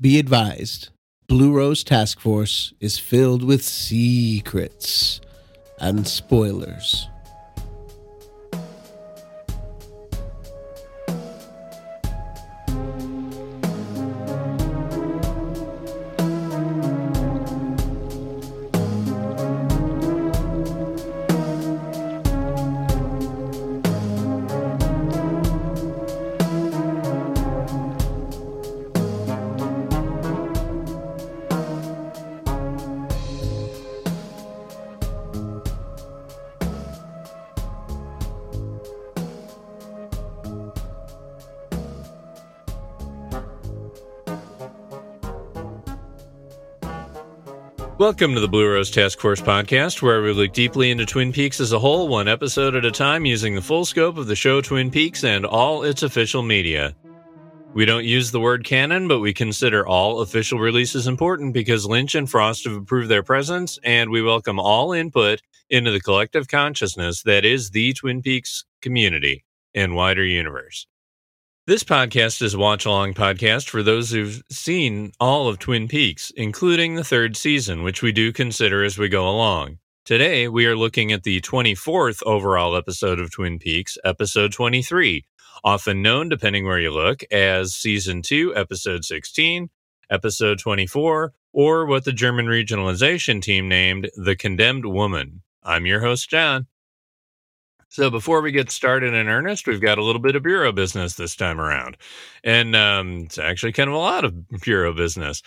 Be advised Blue Rose Task Force is filled with secrets and spoilers. Welcome to the Blue Rose Task Force podcast, where we look deeply into Twin Peaks as a whole, one episode at a time, using the full scope of the show Twin Peaks and all its official media. We don't use the word canon, but we consider all official releases important because Lynch and Frost have approved their presence, and we welcome all input into the collective consciousness that is the Twin Peaks community and wider universe. This podcast is a watch along podcast for those who've seen all of Twin Peaks, including the third season, which we do consider as we go along. Today, we are looking at the 24th overall episode of Twin Peaks, episode 23, often known, depending where you look, as season 2, episode 16, episode 24, or what the German regionalization team named The Condemned Woman. I'm your host, John. So before we get started in earnest, we've got a little bit of bureau business this time around, and um, it's actually kind of a lot of bureau business.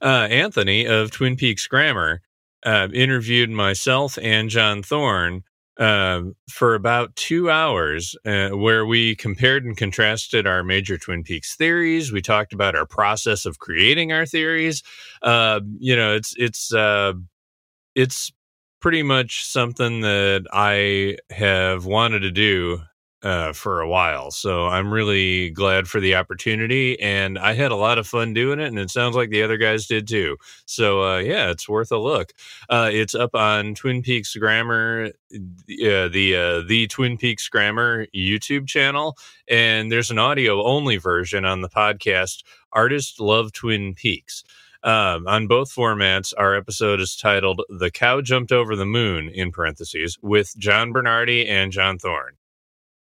Uh, Anthony of Twin Peaks Grammar uh, interviewed myself and John Thorne uh, for about two hours, uh, where we compared and contrasted our major Twin Peaks theories. We talked about our process of creating our theories. Uh, you know, it's it's uh, it's pretty much something that I have wanted to do uh, for a while. So I'm really glad for the opportunity, and I had a lot of fun doing it, and it sounds like the other guys did too. So uh, yeah, it's worth a look. Uh, it's up on Twin Peaks Grammar, the uh, the Twin Peaks Grammar YouTube channel, and there's an audio only version on the podcast. Artists love Twin Peaks. Um, on both formats, our episode is titled The Cow Jumped Over the Moon, in parentheses, with John Bernardi and John Thorne.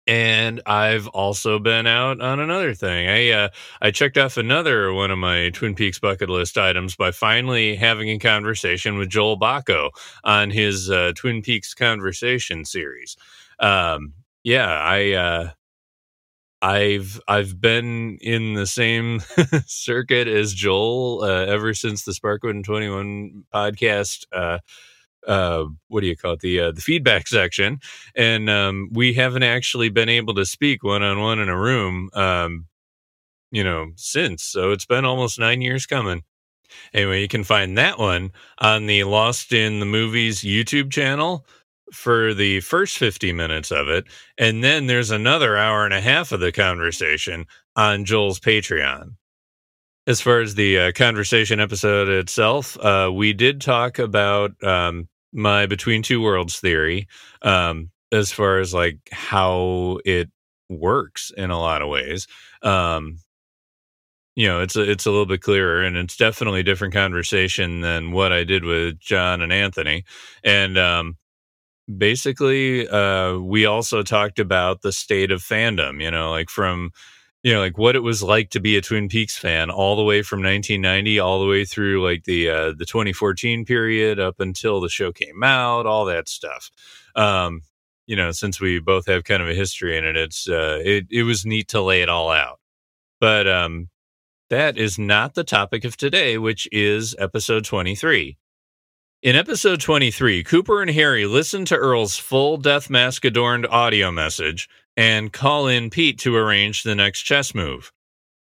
And I've also been out on another thing. I uh, I checked off another one of my Twin Peaks bucket list items by finally having a conversation with Joel Bocko on his uh, Twin Peaks conversation series. Um, yeah, I uh, I've I've been in the same circuit as Joel uh, ever since the Sparkwood and Twenty One podcast. Uh, uh, what do you call it? The uh, the feedback section, and um, we haven't actually been able to speak one on one in a room, um, you know, since. So it's been almost nine years coming. Anyway, you can find that one on the Lost in the Movies YouTube channel for the first 50 minutes of it. And then there's another hour and a half of the conversation on Joel's Patreon. As far as the uh, conversation episode itself, uh, we did talk about um, my Between Two Worlds theory, um, as far as like how it works in a lot of ways. Um, you know, it's a, it's a little bit clearer, and it's definitely a different conversation than what I did with John and Anthony. And um, basically uh, we also talked about the state of fandom you know like from you know like what it was like to be a twin peaks fan all the way from 1990 all the way through like the uh, the 2014 period up until the show came out all that stuff. Um you know since we both have kind of a history in it it's uh it, it was neat to lay it all out. But um that is not the topic of today which is episode 23 in episode 23, Cooper and Harry listen to Earle's full death mask adorned audio message and call in Pete to arrange the next chess move.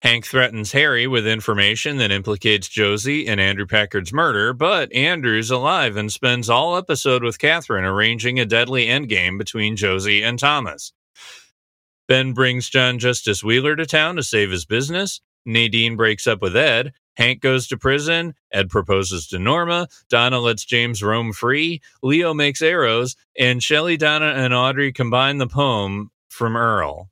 Hank threatens Harry with information that implicates Josie in Andrew Packard's murder, but Andrew's alive and spends all episode with Catherine arranging a deadly endgame between Josie and Thomas. Ben brings John Justice Wheeler to town to save his business. Nadine breaks up with Ed, Hank goes to prison. Ed proposes to Norma. Donna lets James roam free. Leo makes arrows. And Shelley, Donna, and Audrey combine the poem from Earle.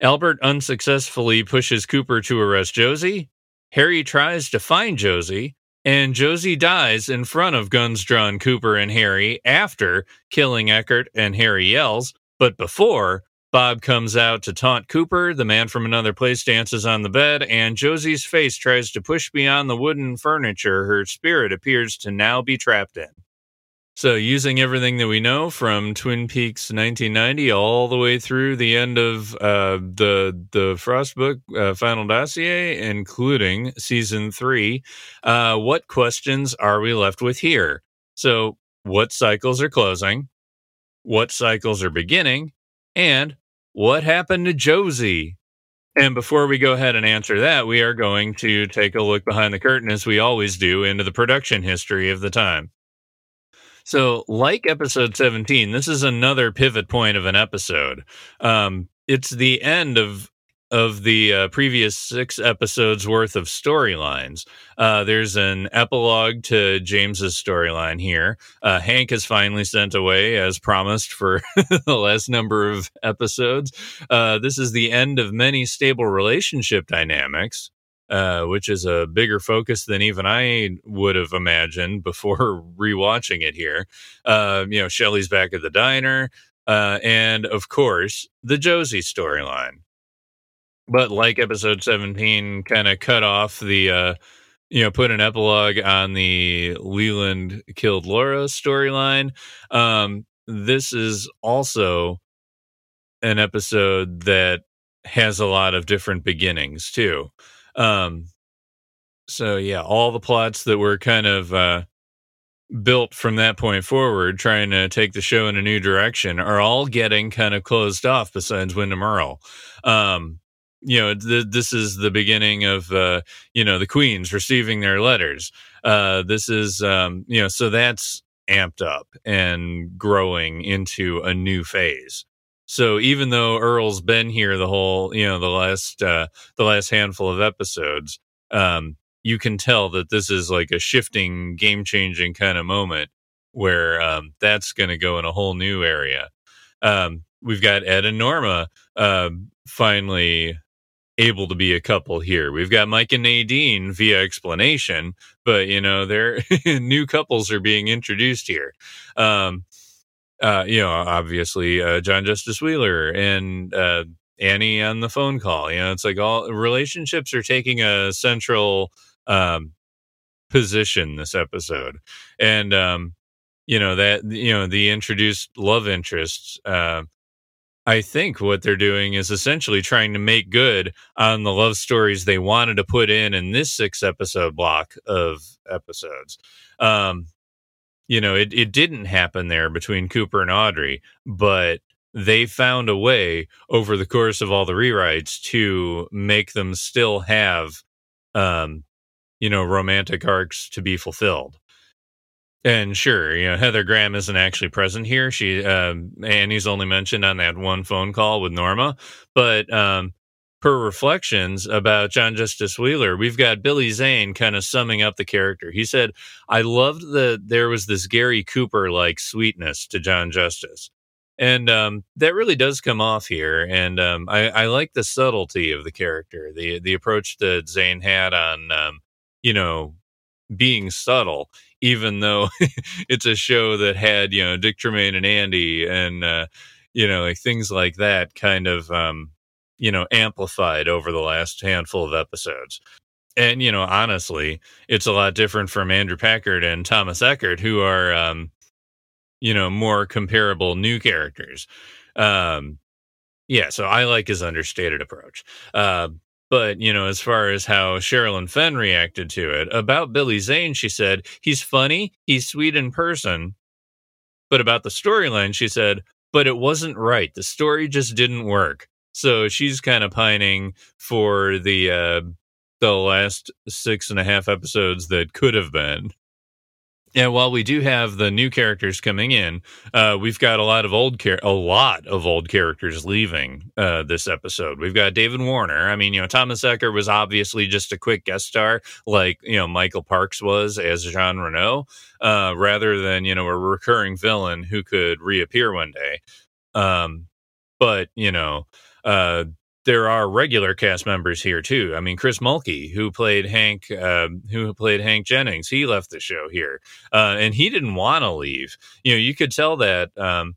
Albert unsuccessfully pushes Cooper to arrest Josie. Harry tries to find Josie, and Josie dies in front of guns drawn Cooper and Harry after killing Eckhardt and Harry yells, but before Bob comes out to taunt Cooper. The man from another place dances on the bed, and Josie's face tries to push beyond the wooden furniture her spirit appears to now be trapped in. So, using everything that we know from Twin Peaks 1990 all the way through the end of uh, the the Frost book uh, final dossier, including season three, uh, what questions are we left with here? So, what cycles are closing? What cycles are beginning? And what happened to Josie? And before we go ahead and answer that, we are going to take a look behind the curtain, as we always do, into the production history of the time. So, like episode 17, this is another pivot point of an episode. Um, it's the end of of the uh, previous six episodes worth of storylines. Uh, there's an epilogue to James's storyline here. Uh, Hank is finally sent away as promised for the last number of episodes. Uh, this is the end of many stable relationship dynamics. Uh, which is a bigger focus than even I would have imagined before rewatching it here. Uh, you know, Shelly's back at the diner, and of course, the Josie storyline but like episode 17 kind of cut off the uh you know put an epilogue on the leland killed laura storyline um this is also an episode that has a lot of different beginnings too um so yeah all the plots that were kind of uh built from that point forward trying to take the show in a new direction are all getting kind of closed off besides Windom Earle um you know th- this is the beginning of uh, you know the queens receiving their letters. Uh, this is um, you know so that's amped up and growing into a new phase. So even though earle's been here the whole you know the last uh, the last handful of episodes um, you can tell that this is like a shifting game changing kind of moment where um, that's going to go in a whole new area. Um, we've got ed and norma uh, finally able to be a couple here. We've got Mike and Nadine via explanation, but you know, they're new couples are being introduced here. Um, uh, you know, obviously, uh, John Justice Wheeler and uh, Annie on the phone call. You know, it's like all relationships are taking a central um, position this episode, and um, you know that you know the introduced love interests. Uh, I think what they're doing is essentially trying to make good on the love stories they wanted to put in in this six episode block of episodes. Um, you know, it, it didn't happen there between Cooper and Audrey, but they found a way over the course of all the rewrites to make them still have, um, you know, romantic arcs to be fulfilled. And sure, you know, Heather Graham isn't actually present here. She uh, Annie's only mentioned on that one phone call with Norma, but um, reflections about John Justice Wheeler, we've got Billy Zane kind of summing up the character. He said, "I loved that there was this Gary Cooper like sweetness to John Justice." And um, that really does come off here, and um, I, I, like the subtlety of the character, the the approach that Zane had on, um, you know, being subtle even though it's a show that had you know Dick Tremayne and Andy and uh, you know like things like that kind of um, you know amplified over the last handful of episodes. And you know, honestly, it's a lot different from Andrew Packard and Thomas Eckhardt, who are um, you know more comparable new characters. Um, yeah, so I like his understated approach. Uh, but, you know, as far as how Sherilyn Fenn reacted to it, about Billy Zane, she said, he's funny, he's sweet in person. But about the storyline, she said, but it wasn't right. The story just didn't work. So she's kind of pining for the uh, the last six and a half episodes that could have been. And while we do have the new characters coming in, uh, we've got a lot of old char- a lot of old characters leaving uh, this episode. We've got David Warner. I mean, you know, Thomas Eckhardt was obviously just a quick guest star, like you know Michael Parks was as Jean Renault, uh, rather than you know a recurring villain who could reappear one day. Um, but you know, uh, there are regular cast members here too. I mean, Chris Mulkey, who played Hank, uh, who played Hank Jennings, he left the show here, uh, and he didn't want to leave. You know, you could tell that um,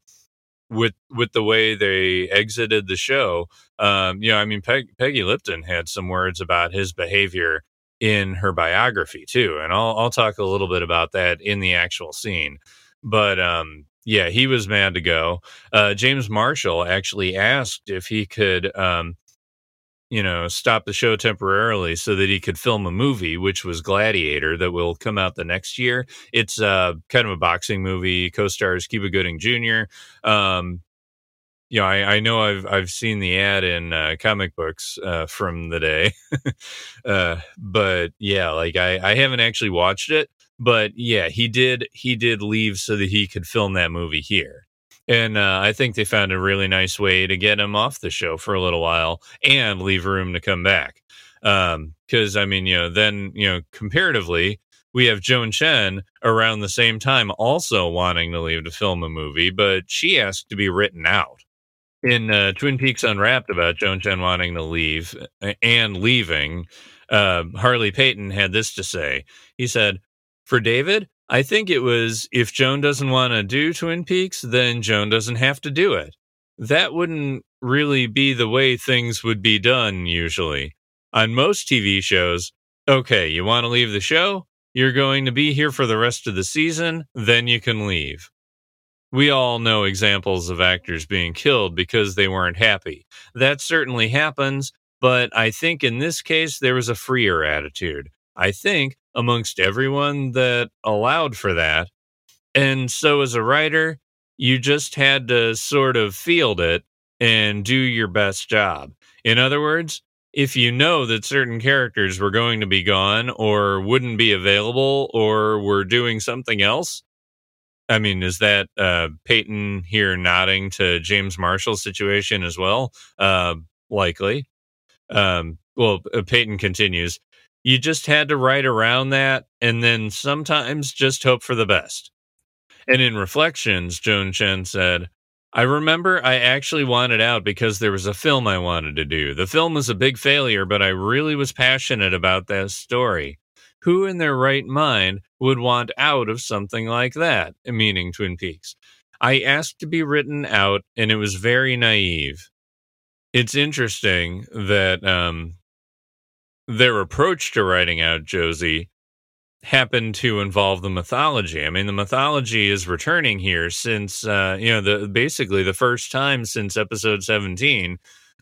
with with the way they exited the show. Um, you know, I mean, Peg, Peggy Lipton had some words about his behavior in her biography too, and I'll I'll talk a little bit about that in the actual scene. But um, yeah, he was mad to go. Uh, James Marshall actually asked if he could, um, you know, stop the show temporarily so that he could film a movie, which was Gladiator, that will come out the next year. It's uh, kind of a boxing movie. Co-stars Cuba Gooding Jr. Um, you know, I, I, know I've I've seen the ad in uh, comic books uh, from the day, uh, but yeah, like I, I haven't actually watched it but yeah, he did he did leave so that he could film that movie here. And uh, I think they found a really nice way to get him off the show for a little while and leave room to come back. Because um, I mean, you know, then you know, comparatively, we have Joan Chen around the same time also wanting to leave to film a movie, but she asked to be written out. In uh, Twin Peaks Unwrapped about Joan Chen wanting to leave and leaving, uh, Harley Peyton had this to say. He said, for David, I think it was if Joan doesn't want to do Twin Peaks, then Joan doesn't have to do it. That wouldn't really be the way things would be done usually. On most TV shows, okay, you want to leave the show? You're going to be here for the rest of the season, then you can leave. We all know examples of actors being killed because they weren't happy. That certainly happens, but I think in this case there was a freer attitude. I think amongst everyone that allowed for that. And so, as a writer, you just had to sort of field it and do your best job. In other words, if you know that certain characters were going to be gone or wouldn't be available or were doing something else, I mean, is that uh, Peyton here nodding to James Marshall's situation as well? Uh, likely. Um, well, uh, Peyton continues you just had to write around that and then sometimes just hope for the best. And in Reflections, Joan Chen said, I remember I actually wanted out because there was a film I wanted to do. The film was a big failure, but I really was passionate about that story. Who in their right mind would want out of something like that? Meaning Twin Peaks. I asked to be written out, and it was very naive. It's interesting that um, their approach to writing out Josie happened to involve the mythology. I mean, the mythology is returning here since uh, you know the basically the first time since episode seventeen,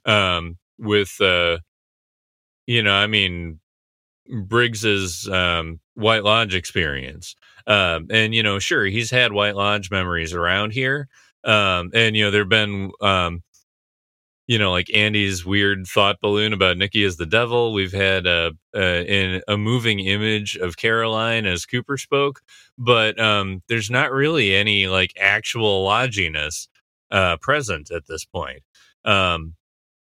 um, with uh, you know, I mean, Briggs's um, White Lodge experience, um, and you know, sure, he's had White Lodge memories around here, um, and you know, there've been um, you know, like Andy's weird thought balloon about Nicky as the devil. We've had a, a, a moving image of Caroline as Cooper spoke, but um, there's not really any like actual lodginess uh, present at this point. Um,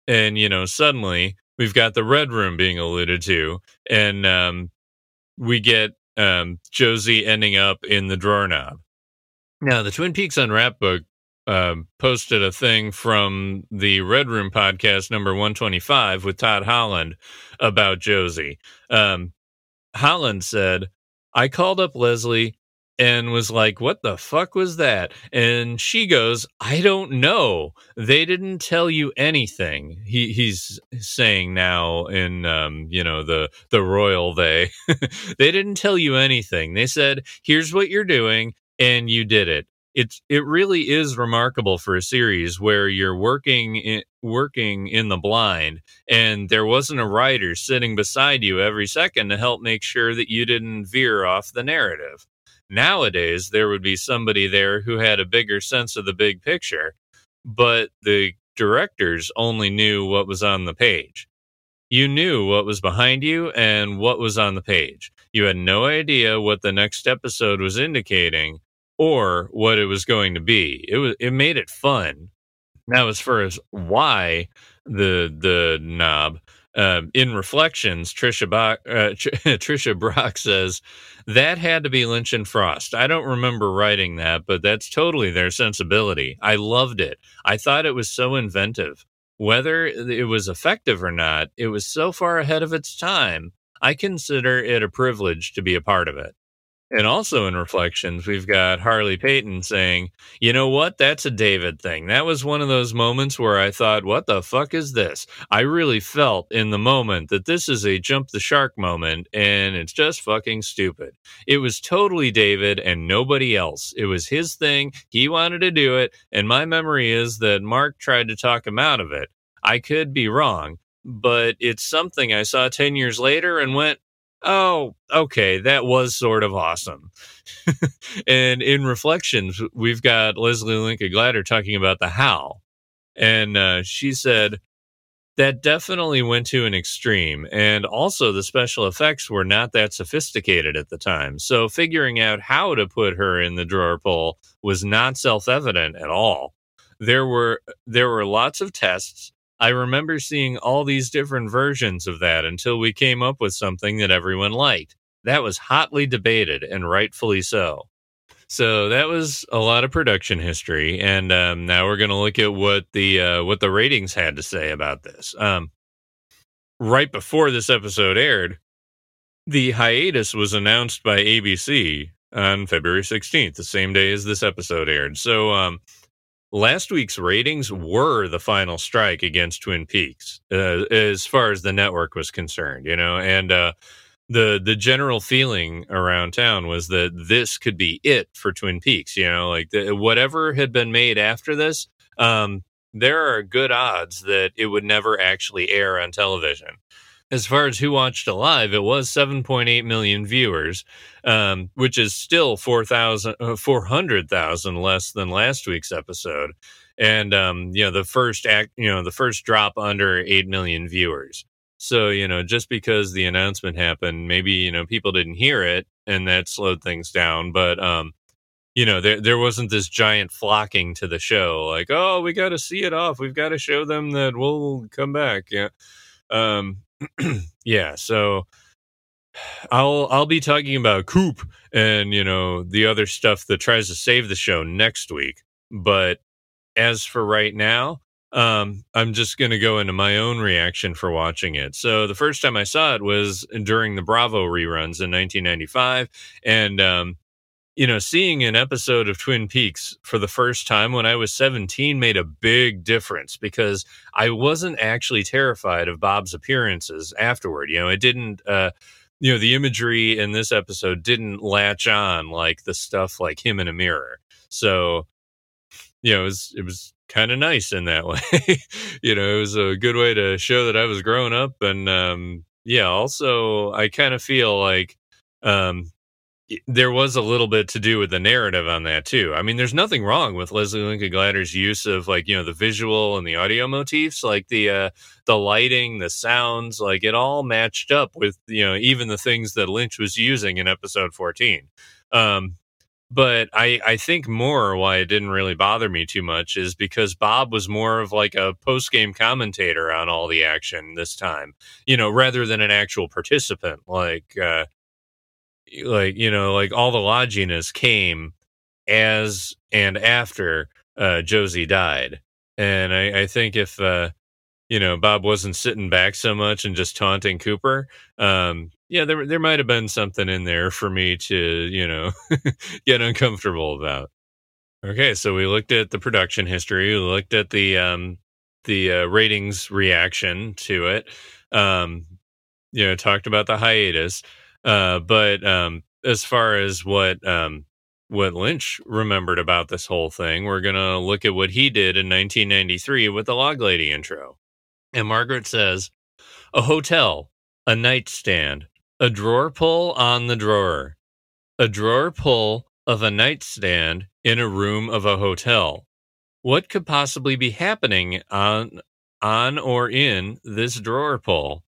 and you know, suddenly we've got the red room being alluded to, and um, we get um, Josie ending up in the drawer knob. Now, the Twin Peaks Unwrapped book uh, posted a thing from the Red Room podcast number 125 with Todd Holland about Josie. Um, Holland said, I called up Leslie and was like, What the fuck was that? And she goes, I don't know. They didn't tell you anything. He he's saying now in um, you know, the the royal they. they didn't tell you anything. They said, Here's what you're doing, and you did it it's it really is remarkable for a series where you're working in, working in the blind and there wasn't a writer sitting beside you every second to help make sure that you didn't veer off the narrative. Nowadays there would be somebody there who had a bigger sense of the big picture, but the directors only knew what was on the page. You knew what was behind you and what was on the page. You had no idea what the next episode was indicating, or what it was going to be. It was it made it fun. Now, as far as why the the knob uh, in reflections, Trisha Bach, uh, Tricia Brock says that had to be Lynch and Frost. I don't remember writing that, but that's totally their sensibility. I loved it. I thought it was so inventive. whether it was effective or not, it was so far ahead of its time. I consider it a privilege to be a part of it. And also in reflections, we've got Harley Peyton saying, you know what? That's a David thing. That was one of those moments where I thought, what the fuck is this? I really felt in the moment that this is a jump the shark moment and it's just fucking stupid. It was totally David and nobody else. It was his thing. He wanted to do it. And my memory is that Mark tried to talk him out of it. I could be wrong, but it's something I saw 10 years later and went, oh, okay, that was sort of awesome. and in reflections, we've got Leslie Linka Glatter talking about the how. And uh, she said, that definitely went to an extreme. And also, the special effects were not that sophisticated at the time. So, figuring out how to put her in the drawer pull was not self evident at all. There were there were lots of tests I remember seeing all these different versions of that until we came up with something that everyone liked. That was hotly debated, and rightfully so. So that was a lot of production history, and um, now we're going to look at what the uh, what the ratings had to say about this. Um, right before this episode aired, the hiatus was announced by ABC on February 16th, the same day as this episode aired. So um, last week's ratings were the final strike against Twin Peaks, uh, as far as the network was concerned, you know, and uh, the the general feeling around town was that this could be it for Twin Peaks, you know, like the, whatever had been made after this, um, there are good odds that it would never actually air on television as far as who watched it live, it was 7.8 million viewers, um, which is still 4,000, uh, 400,000 less than last week's episode. And, um, you know, the first act, you know, the first drop under 8 million viewers. So, you know, just because the announcement happened, maybe, you know, people didn't hear it and that slowed things down. But, um, you know, there there wasn't this giant flocking to the show, like, oh, we got to see it off. We've got to show them that we'll come back. Yeah. Um, yeah, so I'll I'll be talking about Coop and you know the other stuff that tries to save the show next week. But as for right now, um, I'm just going to go into my own reaction for watching it. So the first time I saw it was during the Bravo reruns in 1995, and um, you know, seeing an episode of Twin Peaks for the first time when I was 17 made a big difference because I wasn't actually terrified of Bob's appearances afterward. You know, it didn't, uh, you know, the imagery in this episode didn't latch on like the stuff like him in a mirror. So, you know, it was, it was kind of nice in that way. you know, it was a good way to show that I was growing up. And, um, yeah, also, I kind of feel like, um, there was a little bit to do with the narrative on that too. I mean, there's nothing wrong with Leslie Linka Glatter's use of like you know the visual and the audio motifs, like the uh, the lighting, the sounds, like it all matched up with you know even the things that Lynch was using in episode 14. Um, but I I think more why it didn't really bother me too much is because Bob was more of like a post game commentator on all the action this time, you know, rather than an actual participant like. Uh, like you know like all the lodginess came as and after uh, Josie died, and I, I think if uh, you know Bob wasn't sitting back so much and just taunting Cooper, um, yeah, there there might have been something in there for me to you know get uncomfortable about. Okay, so we looked at the production history, we looked at the um, the uh, ratings reaction to it, um, you know, talked about the hiatus. Uh, but um, as far as what um, what Lynch remembered about this whole thing, we're gonna look at what he did in 1993 with the Log Lady intro. And Margaret says, "A hotel, a nightstand, a drawer pull on the drawer, a drawer pull of a nightstand in a room of a hotel. What could possibly be happening on on or in this drawer pull?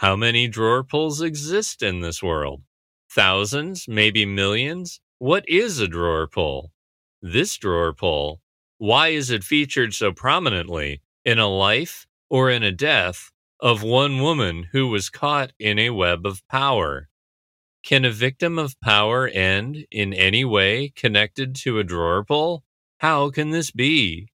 How many drawer pulls exist in this world? Thousands, maybe millions? What is a drawer pull? This drawer pull, why is it featured so prominently in a life or in a death of one woman who was caught in a web of power? Can a victim of power end in any way connected to a drawer pull? How can this be?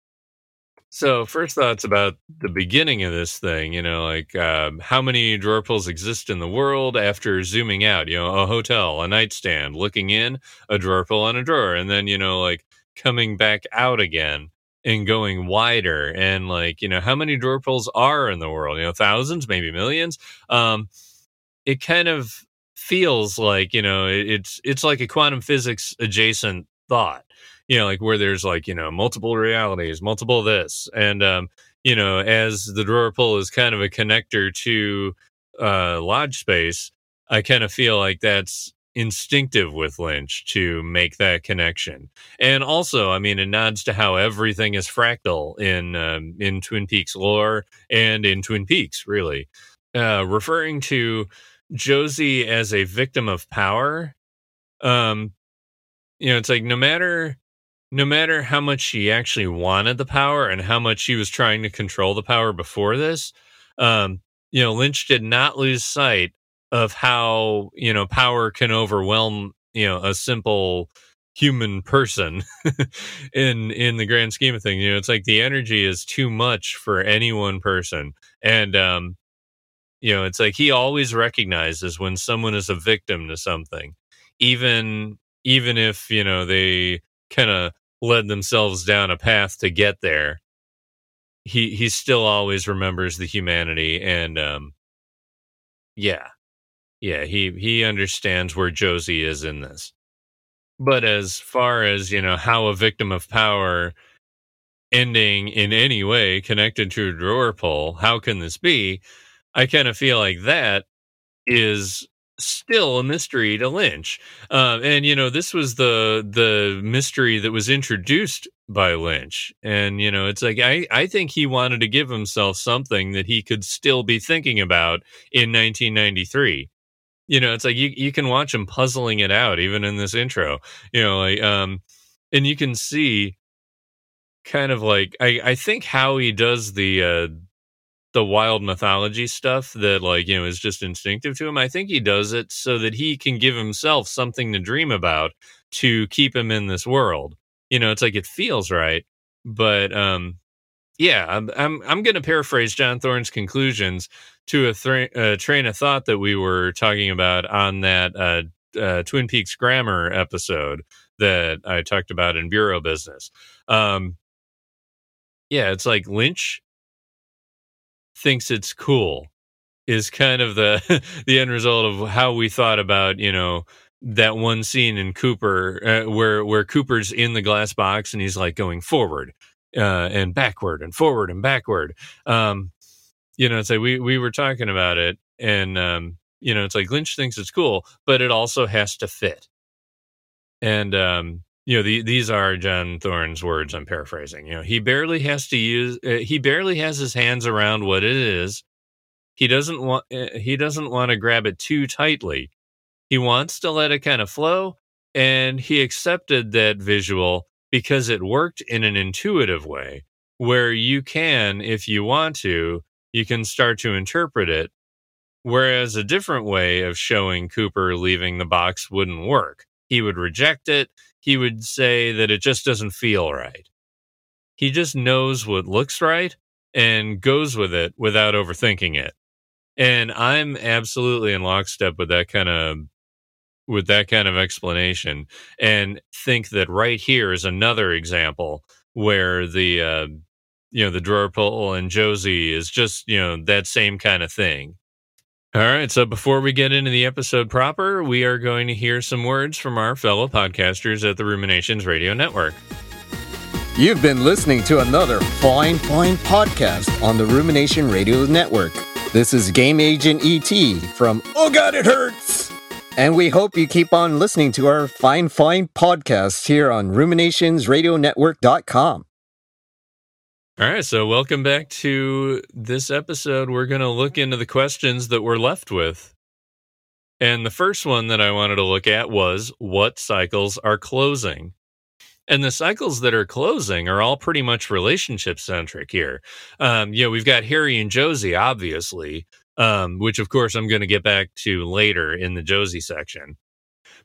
So, first thoughts about the beginning of this thing, you know, like um, how many drawer pulls exist in the world after zooming out? You know, a hotel, a nightstand, looking in, a drawer pull on a drawer, and then, you know, like coming back out again and going wider. And, like, you know, how many drawer pulls are in the world? You know, thousands, maybe millions. Um, it kind of feels like, you know, it, it's it's like a quantum physics adjacent thought you know, like where there's like, you know, multiple realities, multiple this. And, um, you know, as the drawer pull is kind of a connector to uh, lodge space, I kind of feel like that's instinctive with Lynch to make that connection. And also, I mean, it nods to how everything is fractal in um, in Twin Peaks lore and in Twin Peaks, really. Uh, referring to Josie as a victim of power, um, you know, it's like no matter no matter how much she actually wanted the power and how much she was trying to control the power before this, um, you know, Lynch did not lose sight of how, you know, power can overwhelm, you know, a simple human person in in the grand scheme of things. You know, it's like the energy is too much for any one person. And um, you know, it's like he always recognizes when someone is a victim to something, even even if, you know, they kind of led themselves down a path to get there, he he still always remembers the humanity and um yeah. Yeah, he he understands where Josie is in this. But as far as, you know, how a victim of power ending in any way connected to a drawer pull, how can this be? I kind of feel like that is still a mystery to Lynch. Uh, and you know, this was the the mystery that was introduced by Lynch. And you know, it's like I I think he wanted to give himself something that he could still be thinking about in 1993. You know, it's like you you can watch him puzzling it out even in this intro. You know, like um and you can see kind of like I I think how he does the uh the wild mythology stuff that like you know is just instinctive to him i think he does it so that he can give himself something to dream about to keep him in this world. You know it's like it feels right but um yeah i'm i'm, I'm going to paraphrase john thorne's conclusions to a, th- a, train of thought that we were talking about on that uh, uh, twin peaks grammar episode that i talked about in bureau business. Um yeah it's like lynch thinks it's cool is kind of the the end result of how we thought about you know that one scene in Cooper uh, where where Cooper's in the glass box and he's like going forward uh, and backward and forward and backward. Um, you know, it's like we we were talking about it, and um, you know, it's like Lynch thinks it's cool, but it also has to fit. And um, you know, the, these are John Thorne's words. I'm paraphrasing. You know, he barely has to use. Uh, he barely has his hands around what it is. He doesn't want. Uh, he doesn't want to grab it too tightly. He wants to let it kind of flow, and he accepted that visual because it worked in an intuitive way, where you can, if you want to, you can start to interpret it. Whereas a different way of showing Cooper leaving the box wouldn't work. He would reject it he would say that it just doesn't feel right. He just knows what looks right and goes with it without overthinking it. And I'm absolutely in lockstep with that kind of with that kind of explanation and think that right here is another example where the uh, you know the drawer pull and Josie is just you know that same kind of thing all right. So before we get into the episode proper, we are going to hear some words from our fellow podcasters at the Ruminations Radio Network. You've been listening to another fine, fine podcast on the Rumination Radio Network. This is Game Agent ET from Oh God, It Hurts! And we hope you keep on listening to our fine, fine podcasts here on ruminationsradionetwork.com. All right, so welcome back to this episode. We're going to look into the questions that we're left with. And the first one that I wanted to look at was what cycles are closing? And the cycles that are closing are all pretty much relationship centric here. Um, you know, we've got Harry and Josie, obviously, um, which of course I'm going to get back to later in the Josie section.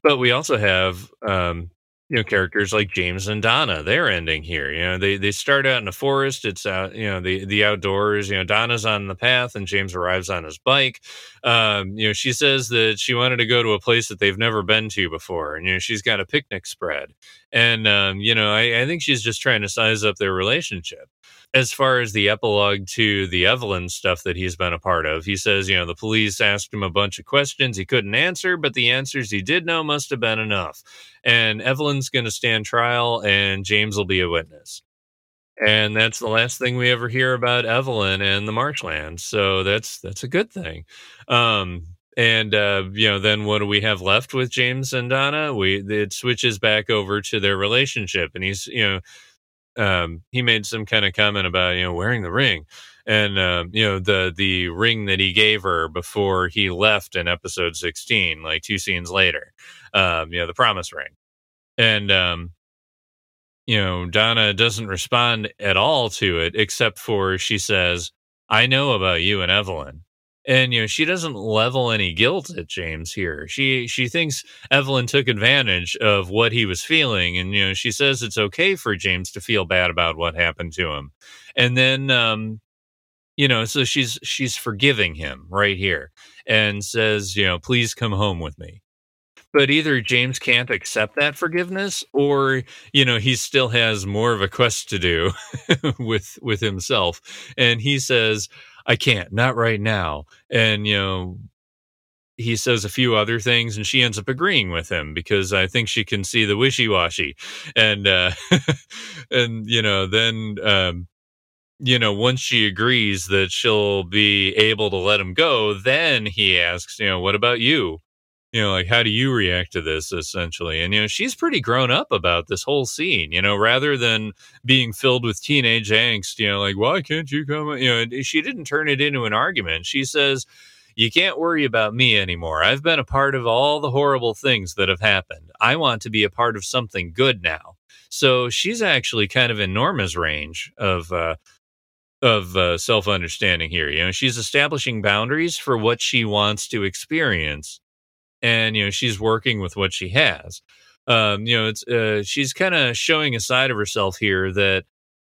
But we also have um, you know characters like James and Donna they're ending here you know they they start out in the forest it's out you know the the outdoors you know Donna's on the path and James arrives on his bike. Um you know she says that she wanted to go to a place that they've never been to before and you know she's got a picnic spread. And um you know I, I think she's just trying to size up their relationship as far as the epilogue to the Evelyn stuff that he's been a part of, he says, you know, the police asked him a bunch of questions he couldn't answer, but the answers he did know must have been enough. And Evelyn's going to stand trial, and James will be a witness. And that's the last thing we ever hear about Evelyn and the Marchlands. So that's that's a good thing. Um, and uh, you know, then what do we have left with James and Donna? We it switches back over to their relationship, and he's you know um, he made some kind of comment about you know wearing the ring. And um, you know the the ring that he gave her before he left in episode 16 like two scenes later um, you know the promise ring. And um, you know donna doesn't respond at all to it except for she says i know about you and evelyn and you know she doesn't level any guilt at James here. She she thinks Evelyn took advantage of what he was feeling, and you know she says it's okay for James to feel bad about what happened to him, and then um, you know so she's she's forgiving him right here and says you know please come home with me. But either James can't accept that forgiveness, or you know he still has more of a quest to do with with himself, and he says I can't, not right now. And, you know, he says a few other things and she ends up agreeing with him because I think she can see the wishy washy. And, uh, and, you know, then, um, you know, once she agrees that she'll be able to let him go, then he asks, you know, what about you? You know, like how do you react to this essentially? And you know, she's pretty grown up about this whole scene, you know, rather than being filled with teenage angst, you know, like why can't you come, you know, she didn't turn it into an argument. She says, you can't worry about me anymore. I've been a part of all the horrible things that have happened. I want to be a part of something good now. So she's actually kind of in Norma's range of uh, of uh, self understanding here. You know, she's establishing boundaries for what she wants to experience and you know she's working with what she has. Um, you know, it's uh, she's kind of showing a side of herself here that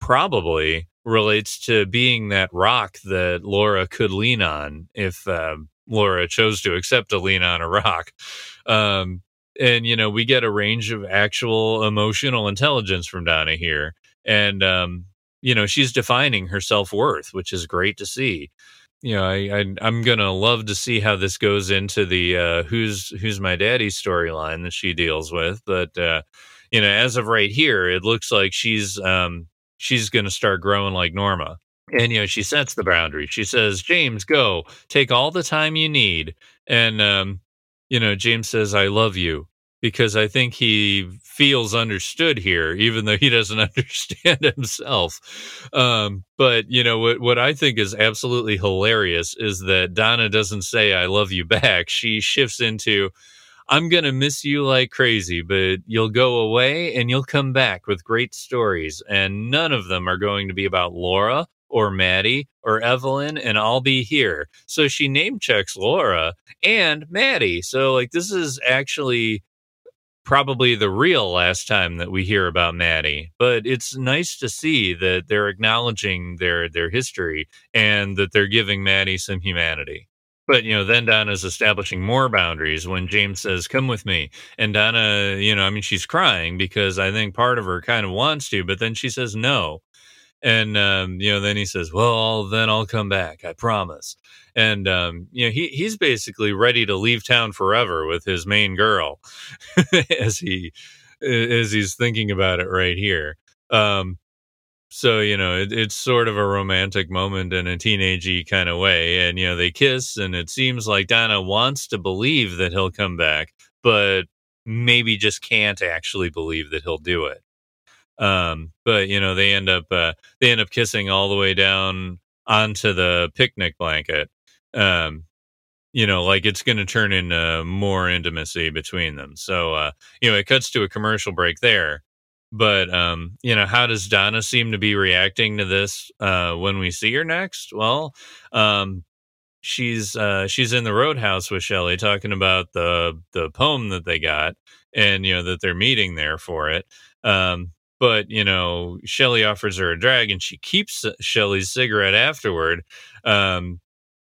probably relates to being that rock that Laura could lean on if uh, Laura chose to accept a lean on a rock. Um, and you know, we get a range of actual emotional intelligence from Donna here, and um, you know, she's defining her self worth, which is great to see you know, I, I am gonna love to see how this goes into the uh, who's who's my daddy storyline that she deals with. But uh, you know, as of right here, it looks like she's um, she's gonna start growing like Norma. And you know, she sets the boundary. She says, "James, go take all the time you need." And um, you know, James says, "I love you." Because I think he feels understood here, even though he doesn't understand himself. Um, but you know what? What I think is absolutely hilarious is that Donna doesn't say "I love you" back. She shifts into I'm to miss you like crazy, but you'll go away and you'll come back with great stories. And none of them are going to be about Laura or Maddy or Evelyn, and I'll be here. So she name checks Laura and Maddy. So, like, this is actually probably the real last time that we hear about Maddy. But it's nice to see that they're acknowledging their their history and that they're giving Maddy some humanity. But you know, then Donna's establishing more boundaries when James says, "Come with me," and Donna, you know, I mean, she's crying because I think part of her kind of wants to, but then she says no. And um, you know, then he says, "Well, then I'll come back. I promise." And um, you know, he he's basically ready to leave town forever with his main girl, as he as he's thinking about it right here. Um, so you know, it, it's sort of a romantic moment in a teenagey kind of way, and you know, they kiss, and it seems like Donna wants to believe that he'll come back, but maybe just can't actually believe that he'll do it. Um, but you know, they end up uh, they end up kissing all the way down onto the picnic blanket. Um, you know, like it's going to turn into more intimacy between them. So, uh, you know, it cuts to a commercial break there. But, um, you know, how does Donna seem to be reacting to this uh, when we see her next? Well, um, she's uh, she's in the roadhouse with Shelley talking about the the poem that they got, and you know that they're meeting there for it. Um, but you know, Shelley offers her a drag, and she keeps Shelley's cigarette afterward. Um,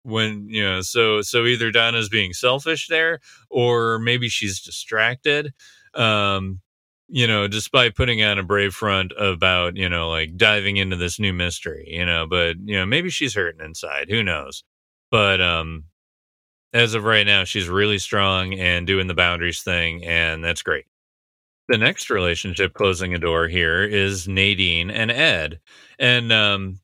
when you know, so so either Donna's being selfish there, or maybe she's distracted. Um, you know, despite putting on a brave front about, you know, like diving into this new mystery, you know, but, you know, maybe she's hurting inside. Who knows? But um as of right now, she's really strong and doing the boundaries thing, and that's great. The next relationship closing a door here is Nadine and Ed. And um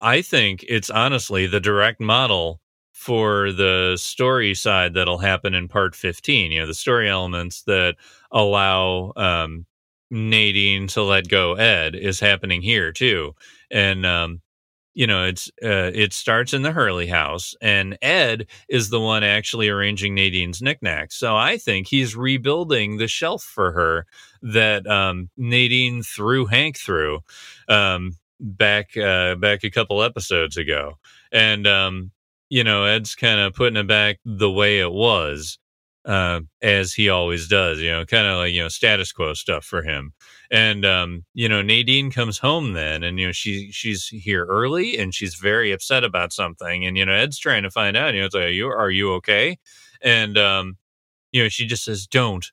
I think it's honestly the direct model for the story side that'll happen in part 15 you know the story elements that allow um, nadine to let go ed is happening here too and um, you know it's uh, it starts in the hurley house and ed is the one actually arranging nadine's knickknacks so i think he's rebuilding the shelf for her that um, nadine threw hank through um, back uh, back a couple episodes ago and um, you know, Ed's kind of putting it back the way it was, uh, as he always does, you know, kind of like, you know, status quo stuff for him. And, um, you know, Nadine comes home then and, you know, she, she's here early and she's very upset about something. And, you know, Ed's trying to find out, you know, it's like, are you, are you okay? And, um, you know, she just says, don't.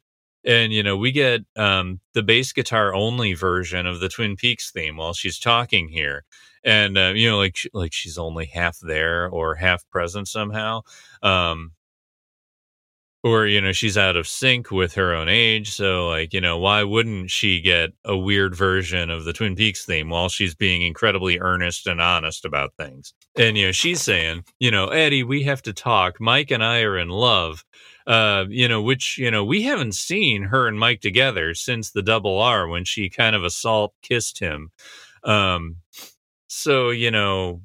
And, you know, we get um, the bass guitar only version of the Twin Peaks theme while she's talking here and uh, you know like like she's only half there or half present somehow um or you know she's out of sync with her own age so like you know why wouldn't she get a weird version of the twin peaks theme while she's being incredibly earnest and honest about things? And you know she's saying you know eddie we have to talk. Mike and i are in love. Uh you know which you know we haven't seen her and mike together since the double r when she kind of assault kissed him. Um so, you know,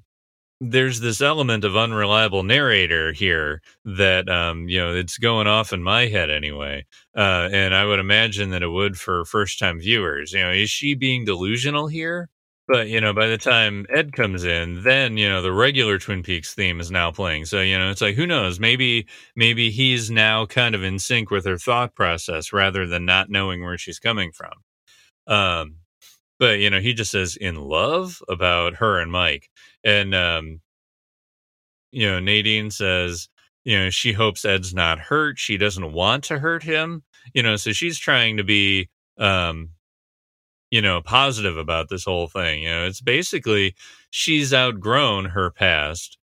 there's this element of unreliable narrator here that um, you know it's going off in my head anyway uh, and i would imagine that it would for first time viewers. You know is she being delusional here? But you know by the time ed comes in then you know the regular twin peaks theme is now playing. So you know it's like who knows? Maybe maybe he's now kind of in sync with her thought process rather than not knowing where she's coming from. Um but you know he just says in love? about her and mike and um you know nadine says you know she hopes ed's not hurt she doesn't want to hurt him you know so she's trying to be um you know positive about this whole thing you know it's basically she's outgrown her past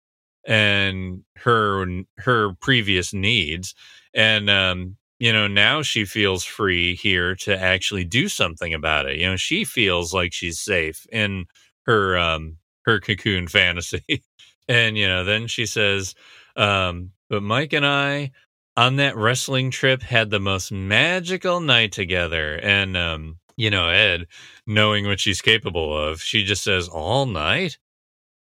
and her her previous needs and um you know, now she feels free here to actually do something about it. You know, she feels like she's safe in her um her cocoon fantasy. and you know, then she says, um, but Mike and I on that wrestling trip had the most magical night together. And um, you know, Ed, knowing what she's capable of, she just says, All night?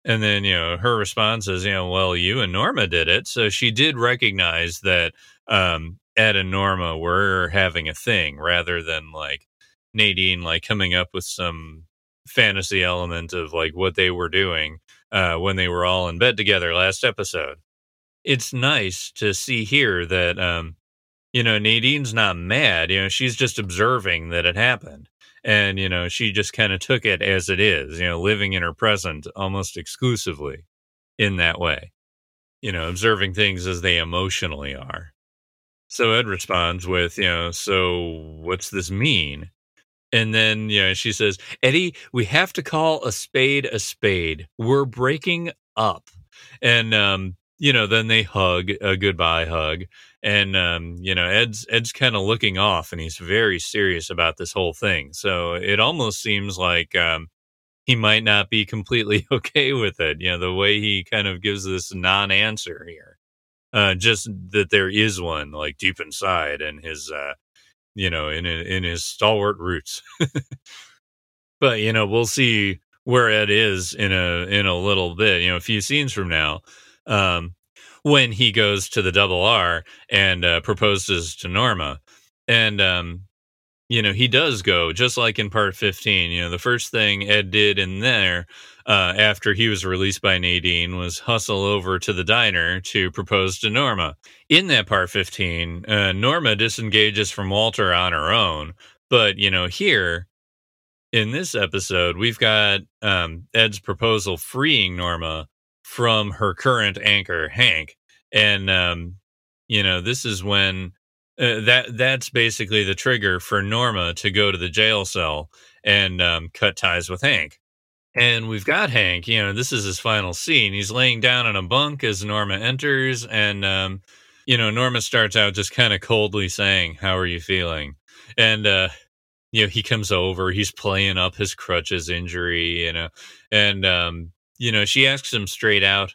And then, you know, her response is, you know, well, you and Norma did it. So she did recognize that um, Ed and Norma were having a thing rather than like Nadine like coming up with some fantasy element of like what they were doing uh, when they were all in bed together last episode. It's nice to see here that um, you know Nadine's not mad. You know she's just observing that it happened, and you know she just kind of took it as it is. You know, living in her present almost exclusively in that way. You know, observing things as they emotionally are. So Ed responds with, you know, so what's this mean? And then, you know, she says, Eddie, we have to call a spade a spade. We're breaking up. And, um, you know, then they hug a goodbye hug. And, um, you know, Ed's, Ed's kind of looking off and he's very serious about this whole thing. So it almost seems like, um, he might not be completely okay with it. You know, the way he kind of gives this non answer here uh, just that there is one like deep inside and his uh, you know in in his stalwart roots but you know we'll see where ed is in a in a little bit you know a few scenes from now um, when he goes to the double r and uh, proposes to norma and um, you know, he does go just like in part 15. You know, the first thing Ed did in there uh, after he was released by Nadine was hustle over to the diner to propose to Norma. In that part 15, uh, Norma disengages from Walter on her own. But, you know, here in this episode, we've got um, Ed's proposal freeing Norma from her current anchor, Hank. And, um, you know, this is when uh, that that's basically the trigger for Norma to go to the jail cell and um, cut ties with Hank. And we've got Hank, you know, this is his final scene. He's laying down in a bunk as Norma enters. And, um, you know, Norma starts out just kind of coldly saying, How are you feeling? And, uh, you know, he comes over, he's playing up his crutches injury, you know, and, um, you know, she asks him straight out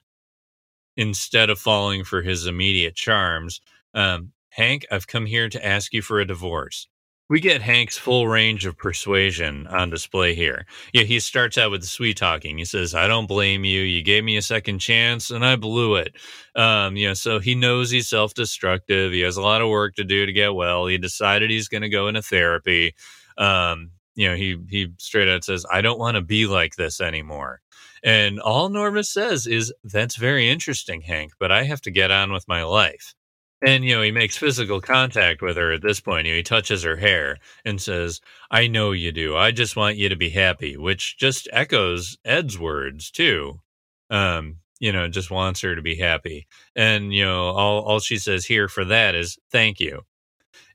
instead of falling for his immediate charms, um, Hank, I've come here to ask you for a divorce we get Hank's full range of persuasion on display here. Yeah, he starts out with the sweet talking. He says, "I don't blame you. You gave me a second chance, and I blew it." Um, you know, so he knows he's self-destructive. He has a lot of work to do to get well. He decided he's going to go into therapy. Um, you know, he he straight out says, "I don't want to be like this anymore." And all Norma says is, "That's very interesting, Hank, but I have to get on with my life." And you know, he makes physical contact with her at this point. You know, he touches her hair and says, "I know you do. I just want you to be happy," which just echoes Ed's words too. Um, you know, just wants her to be happy. And you know, all all she says here for that is thank you.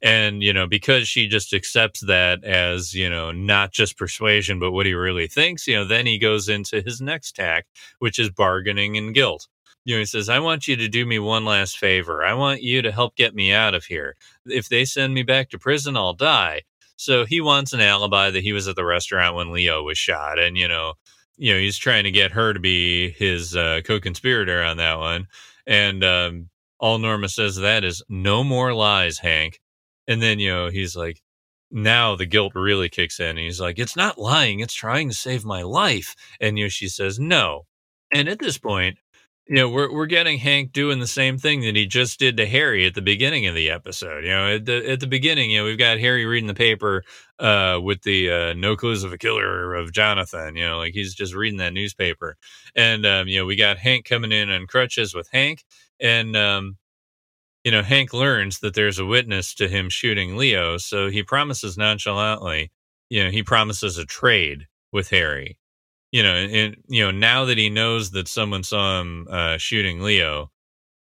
And you know, because she just accepts that as you know, not just persuasion, but what he really thinks. You know, then he goes into his next tack, which is bargaining and guilt you know, he says, I want you to do me one last favor. I want you to help get me out of here. If they send me back to prison, I'll die. So he wants an alibi that he was at the restaurant when Leo was shot. And, you know, you know, he's trying to get her to be his uh, co-conspirator on that one. And um, all Norma says that is no more lies, Hank. And then, you know, he's like, now the guilt really kicks in. He's like, it's not lying. It's trying to save my life. And, you know, she says, no. And at this point, you know, we're we're getting Hank doing the same thing that he just did to Harry at the beginning of the episode. You know, at the at the beginning, you know, we've got Harry reading the paper uh, with the uh, no clues of a killer of Jonathan. You know, like he's just reading that newspaper, and um, you know, we got Hank coming in on crutches with Hank, and um, you know, Hank learns that there's a witness to him shooting Leo, so he promises nonchalantly, you know, he promises a trade with Harry you know, and you know, now that he knows that someone saw him uh, shooting Leo,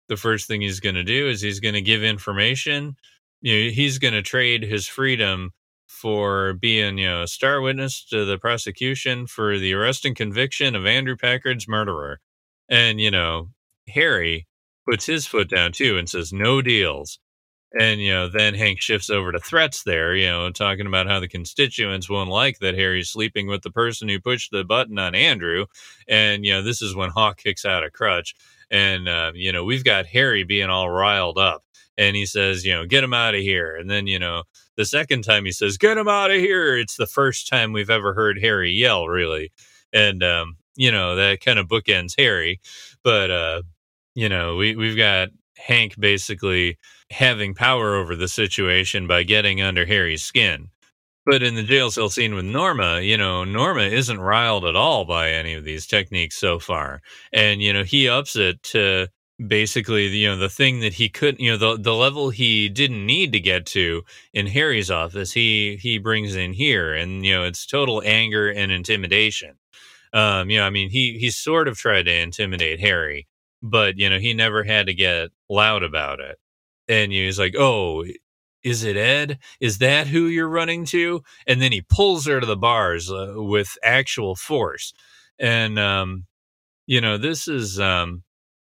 the first thing he's going to do is he's going to give information. You know, he's going to trade his freedom for being, you know, a star witness to the prosecution for the arrest and conviction of Andrew Packard's murderer. And you know, Harry puts his foot down too and says, "No deals." And, you know, then Hank shifts over to threats there, you know, talking about how the constituents won't like that Harry's sleeping with the person who pushed the button on Andrew. And, you know, this is when Hawk kicks out a crutch. And, uh, you know, we've got Harry being all riled up. And he says, you know, get him out of here. And then, you know, the second time he says, get him out of here. It's the first time we've ever heard Harry yell, really. And, um, you know, that kind of bookends Harry. But, uh, you know, we, we've got Hank basically having power over the situation by getting under Harry's skin. But in the jail cell scene with Norma, you know, Norma isn't riled at all by any of these techniques so far. And, you know, he ups it to basically, you know, the thing that he couldn't, you know, the, the level he didn't need to get to in Harry's office, he, he brings in here. And, you know, it's total anger and intimidation. Um, you know, I mean, he, he sort of tried to intimidate Harry, but, you know, he never had to get loud about it and he's like, "Oh, is it Ed? Is that who you're running to?" And then he pulls her to the bars uh, with actual force, and um, you know, this is um,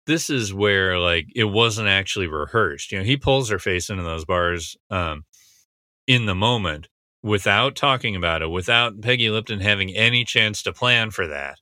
this is where like it wasn't actually rehearsed. You know, he pulls her face into those bars um, in the moment without talking about it, without Peggy Lipton having any chance to plan for that.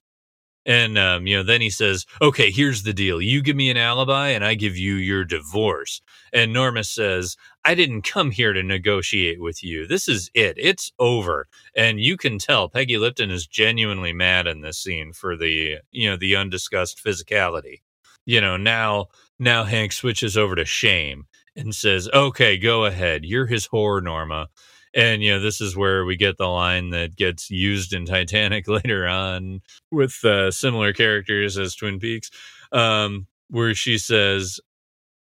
And um, you know, then he says, "Okay, here's the deal. You give me an alibi, and I give you your divorce." And Norma says, "I didn't come here to negotiate with you. This is it. It's over." And you can tell Peggy Lipton is genuinely mad in this scene for the you know the undiscussed physicality. You know, now now Hank switches over to shame and says, "Okay, go ahead. You're his whore, Norma." And you know, this is where we get the line that gets used in Titanic later on with uh, similar characters as Twin Peaks, um, where she says,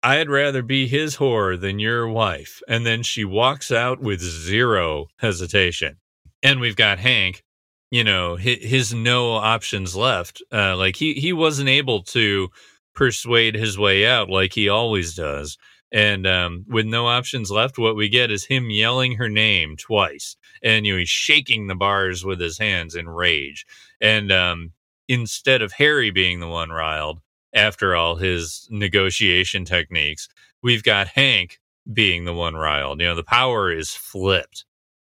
I'd rather be his whore than your wife. And then she walks out with zero hesitation. And we've got Hank, you know, his, his no options left. Uh, like he, he wasn't able to persuade his way out like he always does. And um, with no options left, what we get is him yelling her name twice. And you know, he's shaking the bars with his hands in rage. And um, instead of Harry being the one riled, after all his negotiation techniques. We've got Hank being the one riled. You know, the power is flipped.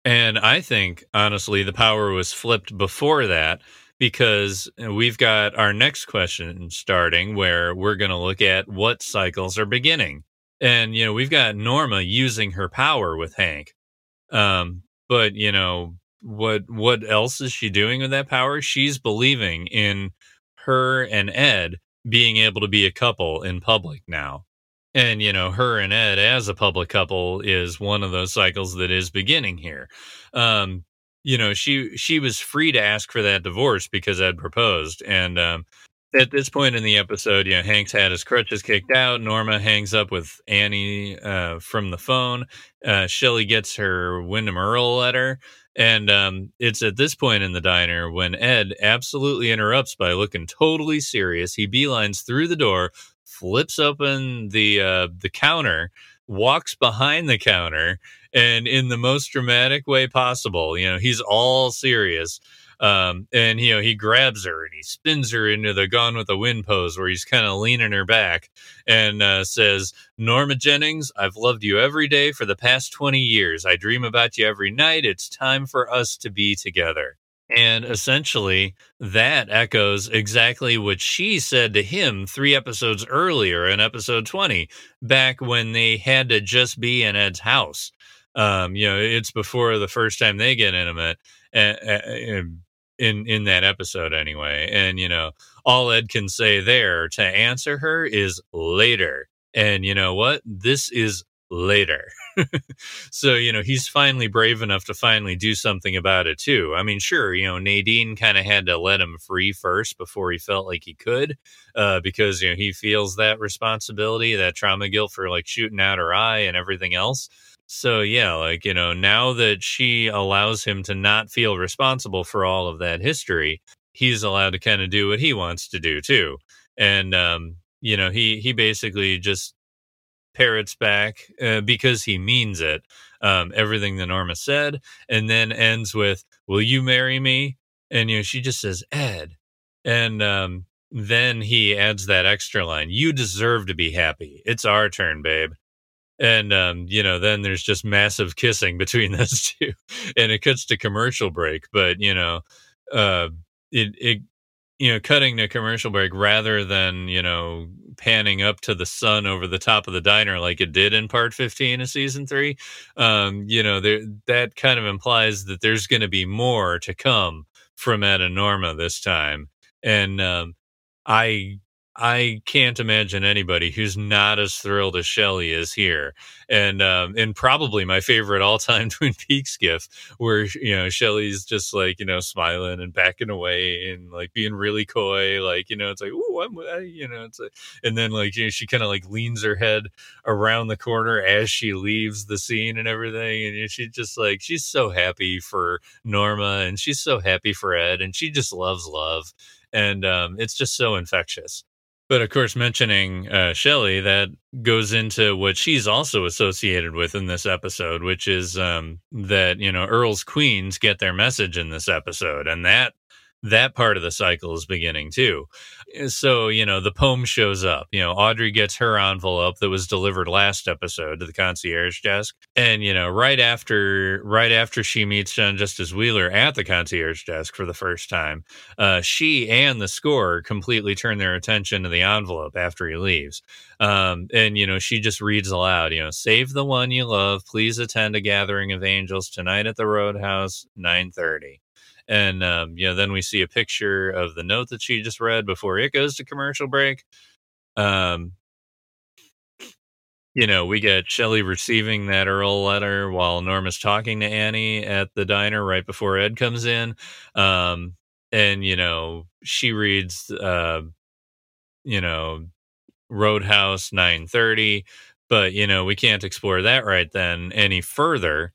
And I think, honestly, the power was flipped before that because we've got our next question starting where we're going to look at what cycles are beginning. And, you know, we've got Norma using her power with Hank. Um, but, you know, what what else is she doing with that power? She's believing in her and Ed being able to be a couple in public now. And, you know, her and Ed as a public couple is one of those cycles that is beginning here. Um, you know, she she was free to ask for that divorce because Ed proposed. And um, at this point in the episode, you know, Hank's had his crutches kicked out. Norma hangs up with Annie uh, from the phone. Uh, Shelly gets her Windom Earle letter. And um, it's at this point in the diner when Ed absolutely interrupts by looking totally serious. He beelines through the door, flips open the uh, the counter, walks behind the counter, and in the most dramatic way possible, you know, he's all serious. Um, and you know, he grabs her and he spins her into the Gone with the Wind pose where he's kind of leaning her back and uh, says, Norma Jennings, I've loved you every day for the past 20 years. I dream about you every night. It's time for us to be together. And essentially, that echoes exactly what she said to him three episodes earlier in episode 20, back when they had to just be in Ed's house. Um, you know, it's before the first time they get intimate. And, and in in that episode anyway. And you know, all Ed can say there to answer her is later. And you know what? This is later. so, you know, he's finally brave enough to finally do something about it too. I mean, sure, you know, Nadine kind of had to let him free first before he felt like he could, uh, because, you know, he feels that responsibility, that trauma guilt for like shooting out her eye and everything else. So yeah, like, you know, now that she allows him to not feel responsible for all of that history, he's allowed to kind of do what he wants to do too. And um, you know, he he basically just parrots back uh, because he means it. Um, everything that Norma said, and then ends with, "Will you marry me?" And you know, she just says, "Ed," and um, then he adds that extra line, "You deserve to be happy. It's our turn, babe." And um, you know then there's just massive kissing between those two and it cuts to commercial break but you know uh, it it you know cutting to commercial break rather than you know panning up to the sun over the top of the diner like it did in part 15 of season 3 um, you know there that kind of implies that there's going to be more to come from Ed Norma this time. And um, I I can't imagine anybody who's not as thrilled as Shelly is here, and um, and probably my favorite all time Twin Peaks gif, where you know Shelly's just like you know smiling and backing away and like being really coy, like you know it's like oh I'm you know it's like, and then like you know, she kind of like leans her head around the corner as she leaves the scene and everything, and you know, she's just like she's so happy for Norma and she's so happy for Ed, and she just loves love, and um, it's just so infectious. But of course, mentioning uh, Shelly, that goes into what she's also associated with in this episode, which is um, that, you know, Earle's queens get their message in this episode. And that that part of the cycle is beginning too. Eh, so, you know, the poem shows up. You know, Audrey gets her envelope that was delivered last episode to the concierge desk. And, you know, right after right after she meets John Justice Wheeler at the concierge desk for the first time, uh, she and the score completely turn their attention to the envelope after he leaves. Um, and, you know, she just reads aloud, you know, save the one you love. Please attend a gathering of angels tonight at the Roadhouse, 930 and um, you know then we see a picture of the note that she just read before it goes to commercial break um, you know, we get Shelly receiving that Earle letter while Norma's talking to Annie at the diner right before Ed comes in. Um, and, you know, she reads, uh, you know, Roadhouse 930, but, you know, we can't explore that right then any further.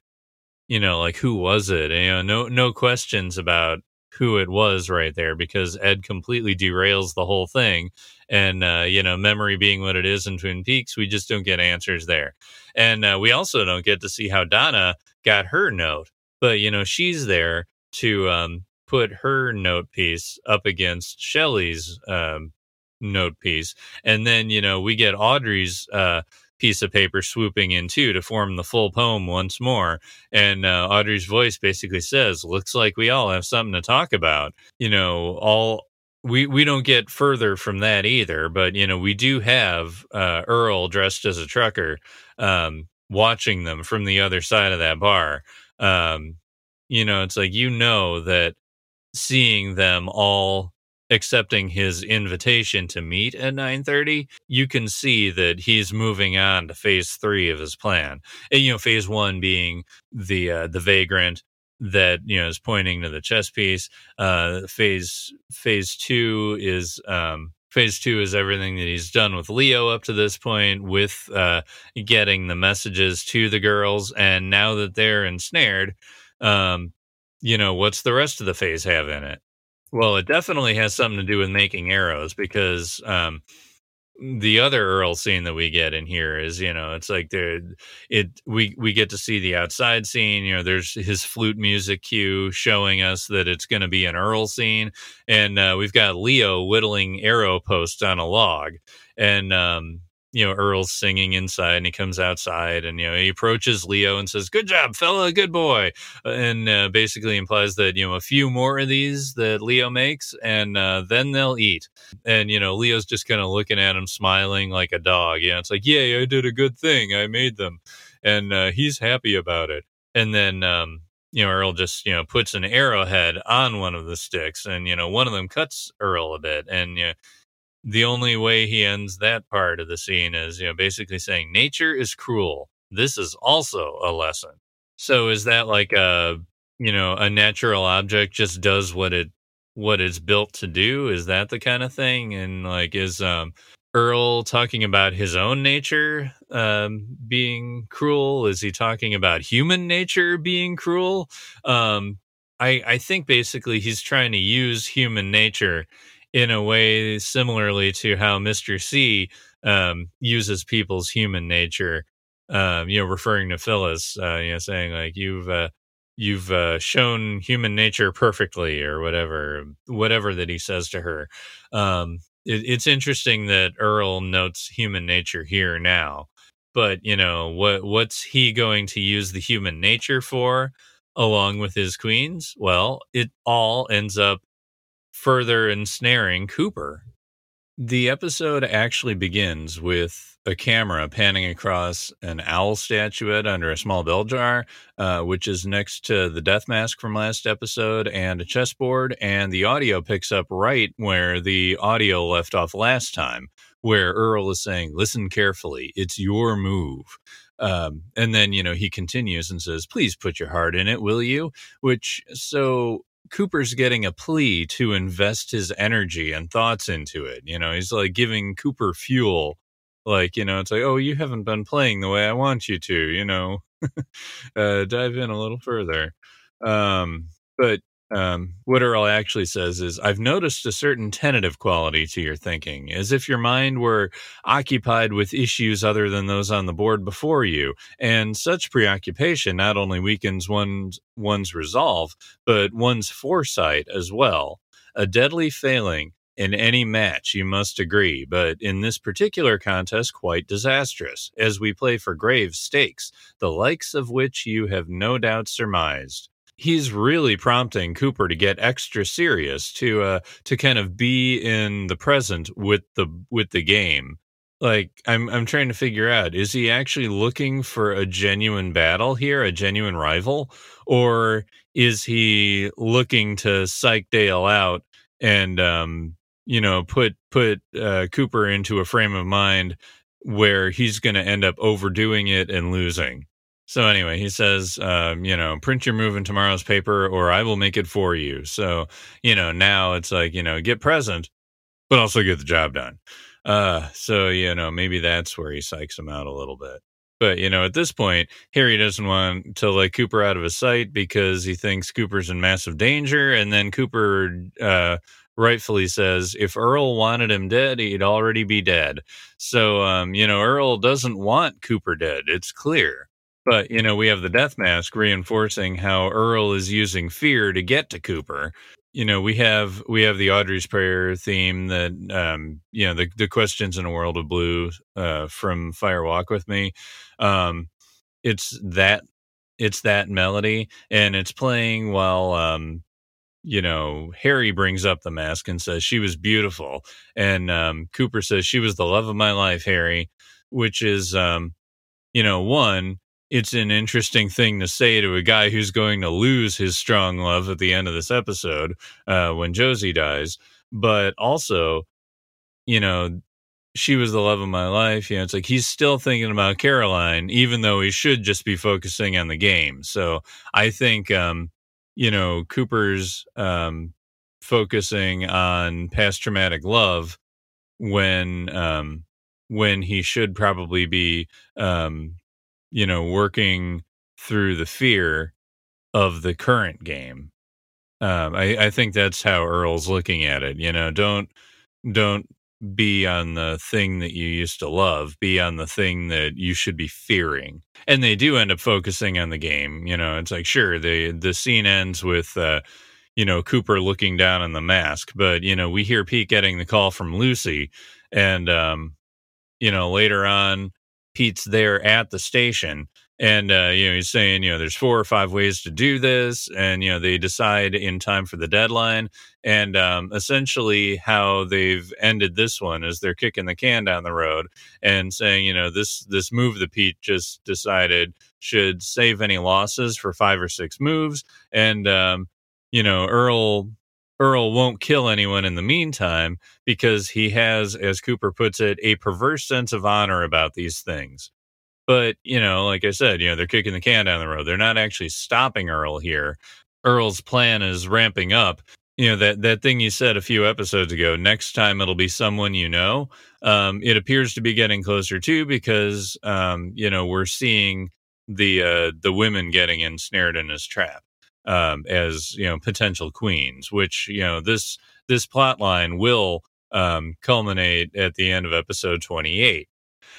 You know, like who was it? You know, no, no questions about who it was right there because Ed completely derails the whole thing. And, uh, you know, memory being what it is in Twin Peaks, we just don't get answers there. And uh, we also don't get to see how Donna got her note. But, you know, she's there to um, put her note piece up against Shelly's um, note piece. And then, you know, we get Audrey's uh, piece of paper swooping in too to form the full poem once more. And uh, Audrey's voice basically says, "Looks like we all have something to talk about." You know, all we we don't get further from that either. But you know, we do have uh, Earle dressed as a trucker um, watching them from the other side of that bar. Um, you know, it's like you know that seeing them all accepting his invitation to meet at 9:30 you can see that he's moving on to phase 3 of his plan. And you know phase 1 being the uh, the vagrant that you know is pointing to the chess piece. Uh phase phase 2 is um phase 2 is everything that he's done with Leo up to this point with uh getting the messages to the girls. And now that they're ensnared um you know what's the rest of the phase have in it well, it definitely has something to do with making arrows because um, the other Earle scene that we get in here is, you know, it's like there, it we we get to see the outside scene. You know, there's his flute music cue showing us that it's going to be an Earle scene, and uh, we've got Leo whittling arrow posts on a log, and um, you know, Earle's singing inside and he comes outside and, you know, he approaches Leo and says, Good job, fella, good boy. And uh, basically implies that, you know, a few more of these that Leo makes and uh, then they'll eat. And, you know, Leo's just kind of looking at him, smiling like a dog. You know, it's like, Yay, I did a good thing. I made them. And uh, he's happy about it. And then, um, you know, Earle just, you know, puts an arrowhead on one of the sticks and, you know, one of them cuts Earle a bit. And, you know, the only way he ends that part of the scene is, you know, basically saying nature is cruel. This is also a lesson. So is that like a, you know, a natural object just does what it what it's built to do? Is that the kind of thing? And like is um Earle talking about his own nature um, being cruel? Is he talking about human nature being cruel? Um, I, I think basically he's trying to use human nature in a way similarly to how Mr. C um, uses people's human nature. Um, you know, referring to Phyllis, uh, you know, saying like you've uh, you've uh, shown human nature perfectly, or whatever, whatever that he says to her. Um, it, it's interesting that Earle notes human nature here now, but you know what? What's he going to use the human nature for? Along with his queens, well, it all ends up further ensnaring Cooper. The episode actually begins with a camera panning across an owl statuette under a small bell jar, uh, which is next to the death mask from last episode and a chessboard. And the audio picks up right where the audio left off last time, where Earle is saying, Listen carefully, it's your move. Um, and then, you know, he continues and says, Please put your heart in it, will you? Which, so Cooper's getting a plea to invest his energy and thoughts into it. You know, he's like giving Cooper fuel. Like, you know, it's like, oh, you haven't been playing the way I want you to, you know, uh, dive in a little further. Um, but um, what Earle actually says is, I've noticed a certain tentative quality to your thinking, as if your mind were occupied with issues other than those on the board before you. And such preoccupation not only weakens one's, one's resolve, but one's foresight as well. A deadly failing in any match, you must agree, but in this particular contest, quite disastrous, as we play for grave stakes, the likes of which you have no doubt surmised he's really prompting Cooper to get extra serious to uh to kind of be in the present with the with the game. Like I'm I'm trying to figure out is he actually looking for a genuine battle here, a genuine rival, or is he looking to psych Dale out and um you know put put uh, Cooper into a frame of mind where he's going to end up overdoing it and losing. So anyway, he says, um, you know, print your move in tomorrow's paper, or I will make it for you. So you know, now it's like you know, get present, but also get the job done. Uh, so you know, maybe that's where he psychs him out a little bit. But you know, at this point, Harry doesn't want to let Cooper out of his sight because he thinks Cooper's in massive danger, and then Cooper uh, rightfully says if Earle wanted him dead, he'd already be dead. So um, you know, Earle doesn't want Cooper dead. It's clear. But you know, we have the death mask reinforcing how Earle is using fear to get to Cooper. You know, we have we have the Audrey's prayer theme that um, you know the the questions in a world of blue uh, from Fire Walk with Me. Um, it's that it's that melody, and it's playing while um, you know, Harry brings up the mask and says she was beautiful, and um, Cooper says she was the love of my life, Harry, which is, um, you know, one it's an interesting thing to say to a guy who's going to lose his strong love at the end of this episode uh, when Josie dies. But also, you know, she was the love of my life. You know, it's like he's still thinking about Caroline, even though he should just be focusing on the game. So I think, um, you know, Cooper's um, focusing on past traumatic love when um, when he should probably be um, you know, working through the fear of the current game. Um, I, I think that's how Earle's looking at it. You know, don't don't be on the thing that you used to love, be on the thing that you should be fearing. And they do end up focusing on the game. You know, it's like sure, the the scene ends with uh, you know, Cooper looking down on the mask, but you know, we hear Pete getting the call from Lucy and um, you know, later on Pete's there at the station. And uh, you know he's saying you know there's four or five ways to do this and you know they decide in time for the deadline. And um, essentially how they've ended this one is they're kicking the can down the road and saying you know this this move that pete just decided should save any losses for five or six moves. And um, you know earle Earle won't kill anyone in the meantime because he has, as Cooper puts it, a perverse sense of honor about these things. But, you know, like I said, you know, they're kicking the can down the road. They're not actually stopping Earle here. Earle's plan is ramping up. You know, that, that thing you said a few episodes ago, next time it'll be someone you know. Um, it appears to be getting closer too because, um, you know, we're seeing the uh, the women getting ensnared in his trap um, as you know potential queens, which you know this this plot line will um, culminate at the end of episode 28.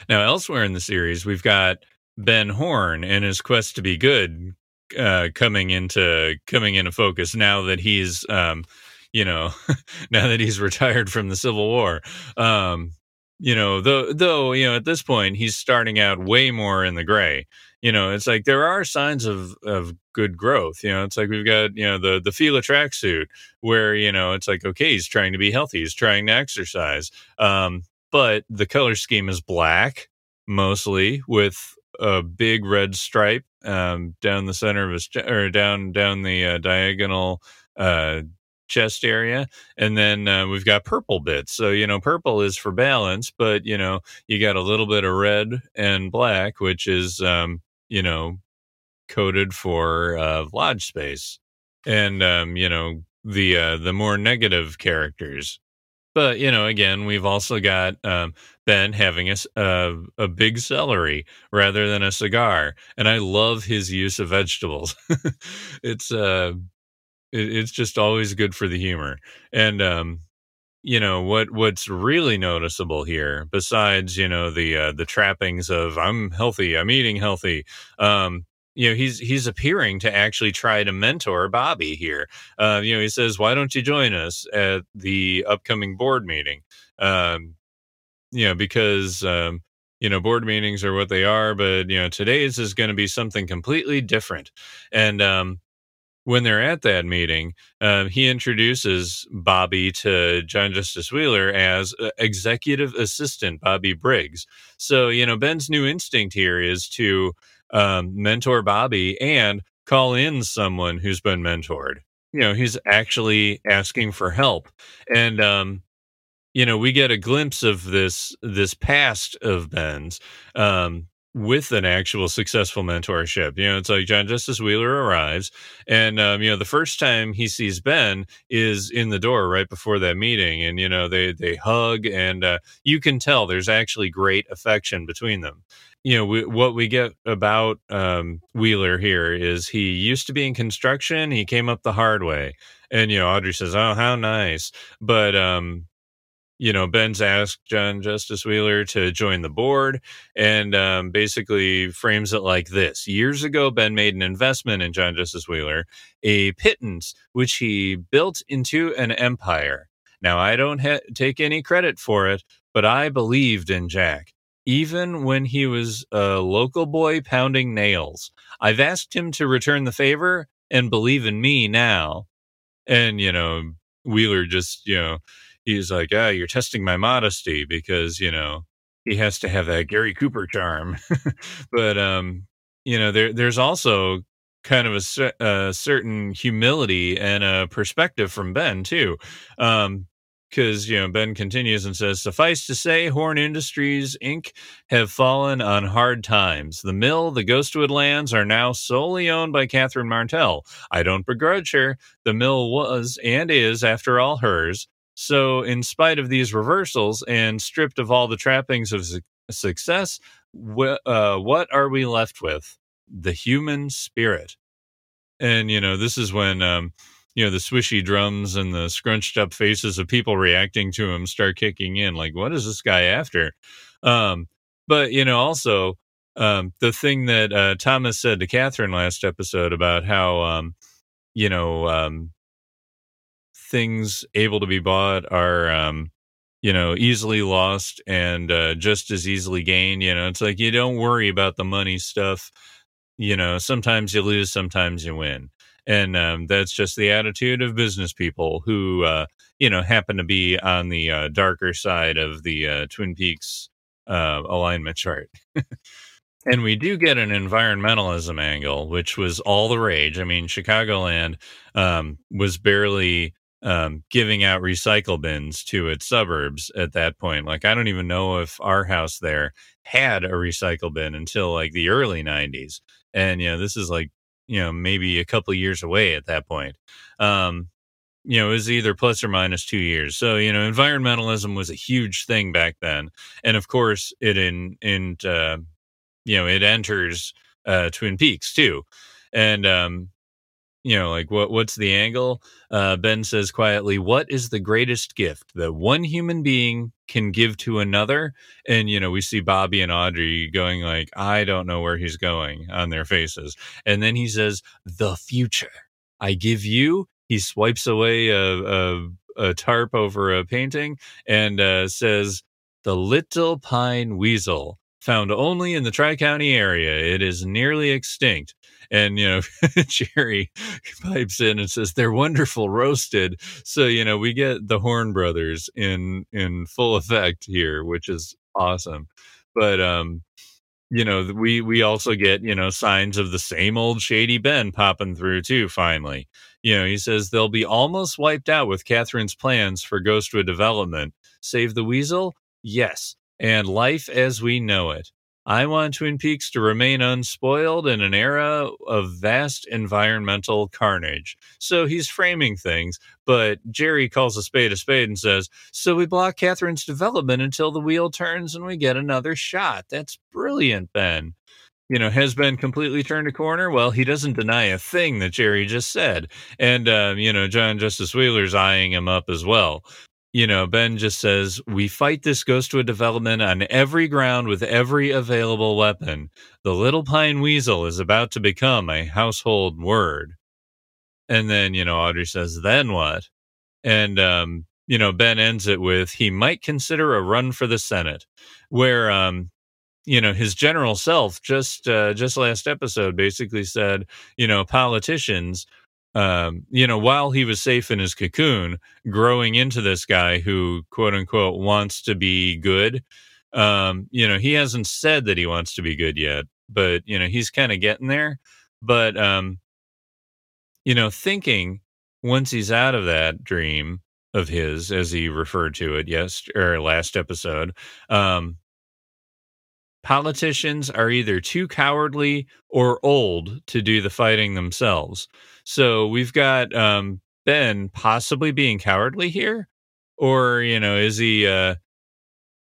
Now, elsewhere in the series, we've got Ben Horne and his quest to be good uh, coming into coming into focus now that he's um, you know now that he's retired from the Civil War. Um, you know, though though you know at this point he's starting out way more in the gray you know, it's like there are signs of of good growth. You know, it's like we've got you know the the Fila tracksuit where you know it's like okay, he's trying to be healthy, he's trying to exercise, um, but the color scheme is black mostly with a big red stripe um, down the center of his or down down the uh, diagonal uh, chest area and then uh, we've got purple bits so you know purple is for balance but you know you got a little bit of red and black which is um, you know, coded for uh, lodge space, and um, you know the uh, the more negative characters. But you know, again, we've also got um, Ben having a, a a big celery rather than a cigar, and I love his use of vegetables. it's uh, it, it's just always good for the humor, and um, you know what what's really noticeable here besides you know the uh, the trappings of i'm healthy i'm eating healthy um you know he's he's appearing to actually try to mentor bobby here. Uh, you know he says why don't you join us at the upcoming board meeting? Um you know because um you know board meetings are what they are but you know today's is going to be something completely different. And um when they're at that meeting, um, he introduces Bobby to John Justice Wheeler as uh, executive assistant Bobby Briggs. So, you know, Ben's new instinct here is to um, mentor Bobby and call in someone who's been mentored. You know, he's actually asking for help. And, um, you know, we get a glimpse of this this past of Ben's um, with an actual successful mentorship. You know, it's like John Justice Wheeler arrives, and um, you know, the first time he sees Ben is in the door right before that meeting, and you know, they they hug, and uh, you can tell there's actually great affection between them. You know, we, what we get about um, Wheeler here is he used to be in construction. He came up the hard way, and you know, Audrey says, "Oh, how nice," but um, you know, Ben's asked John Justice Wheeler to join the board and um, basically frames it like this. Years ago, Ben made an investment in John Justice Wheeler, a pittance which he built into an empire. Now, I don't ha- take any credit for it, but I believed in Jack. Even when he was a local boy pounding nails, I've asked him to return the favor and believe in me now. And, you know, Wheeler just, you know, he's like, ah, you're testing my modesty because, you know, he has to have that Gary Cooper charm. but, um, you know, there, there's also kind of a, a, certain humility and a perspective from Ben too. Um, because you know Ben continues and says, "Suffice to say, Horne Industries Inc. have fallen on hard times. The mill, the Ghostwood lands, are now solely owned by Catherine Martell. I don't begrudge her. The mill was and is, after all, hers. So, in spite of these reversals and stripped of all the trappings of su- success, wh- uh, what are we left with? The human spirit. And, you know, this is when, um, you know, the swishy drums and the scrunched up faces of people reacting to him start kicking in. Like, what is this guy after? Um, but, you know, also, um, the thing that uh, Thomas said to Catherine last episode about how, um, you know, um, things able to be bought are um, you know easily lost and uh, just as easily gained you know it's like you don't worry about the money stuff you know sometimes you lose sometimes you win. And um, that's just the attitude of business people who uh, you know happen to be on the uh, darker side of the uh, twin peaks uh, alignment chart. And we do get an environmentalism angle which was all the rage. I mean chicagoland um, was barely um, giving out recycle bins to its suburbs at that point. Like, I don't even know if our house there had a recycle bin until like the early 90s. And, you know, this is like, you know, maybe a couple years away at that point. Um, you know, it was either plus or minus two years. So, you know, environmentalism was a huge thing back then. And of course, it in, in, uh, you know, it enters uh, Twin Peaks too. And, um, you know, like what what's the angle? Uh, ben says quietly, "What is the greatest gift that one human being can give to another?" And you know, we see Bobby and Audrey going like, "I don't know where he's going" on their faces, and then he says, "The future. I give you." He swipes away a, a, a tarp over a painting and uh, says, "The little pine weasel." Found only in the Tri County area. It is nearly extinct and you know jerry pipes in and says they're wonderful roasted. So you know we get the horne brothers in in full effect here which is awesome. But um you know we we also get you know signs of the same old shady ben popping through too finally. You know he says they'll be almost wiped out with catherine's plans for ghostwood development. Save the weasel? Yes. And life as we know it I want Twin Peaks to remain unspoiled in an era of vast environmental carnage. So he's framing things, but Jerry calls a spade a spade and says, So we block Catherine's development until the wheel turns and we get another shot. That's brilliant, Ben. You know, has Ben completely turned a corner? Well, he doesn't deny a thing that Jerry just said. And, uh, you know, John Justice Wheeler's eyeing him up as well you know, Ben just says, We fight this Ghostwood development on every ground with every available weapon. The little pine weasel is about to become a household word. And then, you know, Audrey says, Then what? And, um, you know, Ben ends it with, He might consider a run for the Senate, where, um, you know his general self just uh, just last episode basically said you know politicians um, you know, while he was safe in his cocoon, growing into this guy who, quote unquote, wants to be good. Um, you know, he hasn't said that he wants to be good yet, but, you know, he's kind of getting there. But, um, you know, thinking once he's out of that dream of his, as he referred to it yes or last episode. Um, politicians are either too cowardly or old to do the fighting themselves. So we've got um, Ben possibly being cowardly here, or you know, is he uh,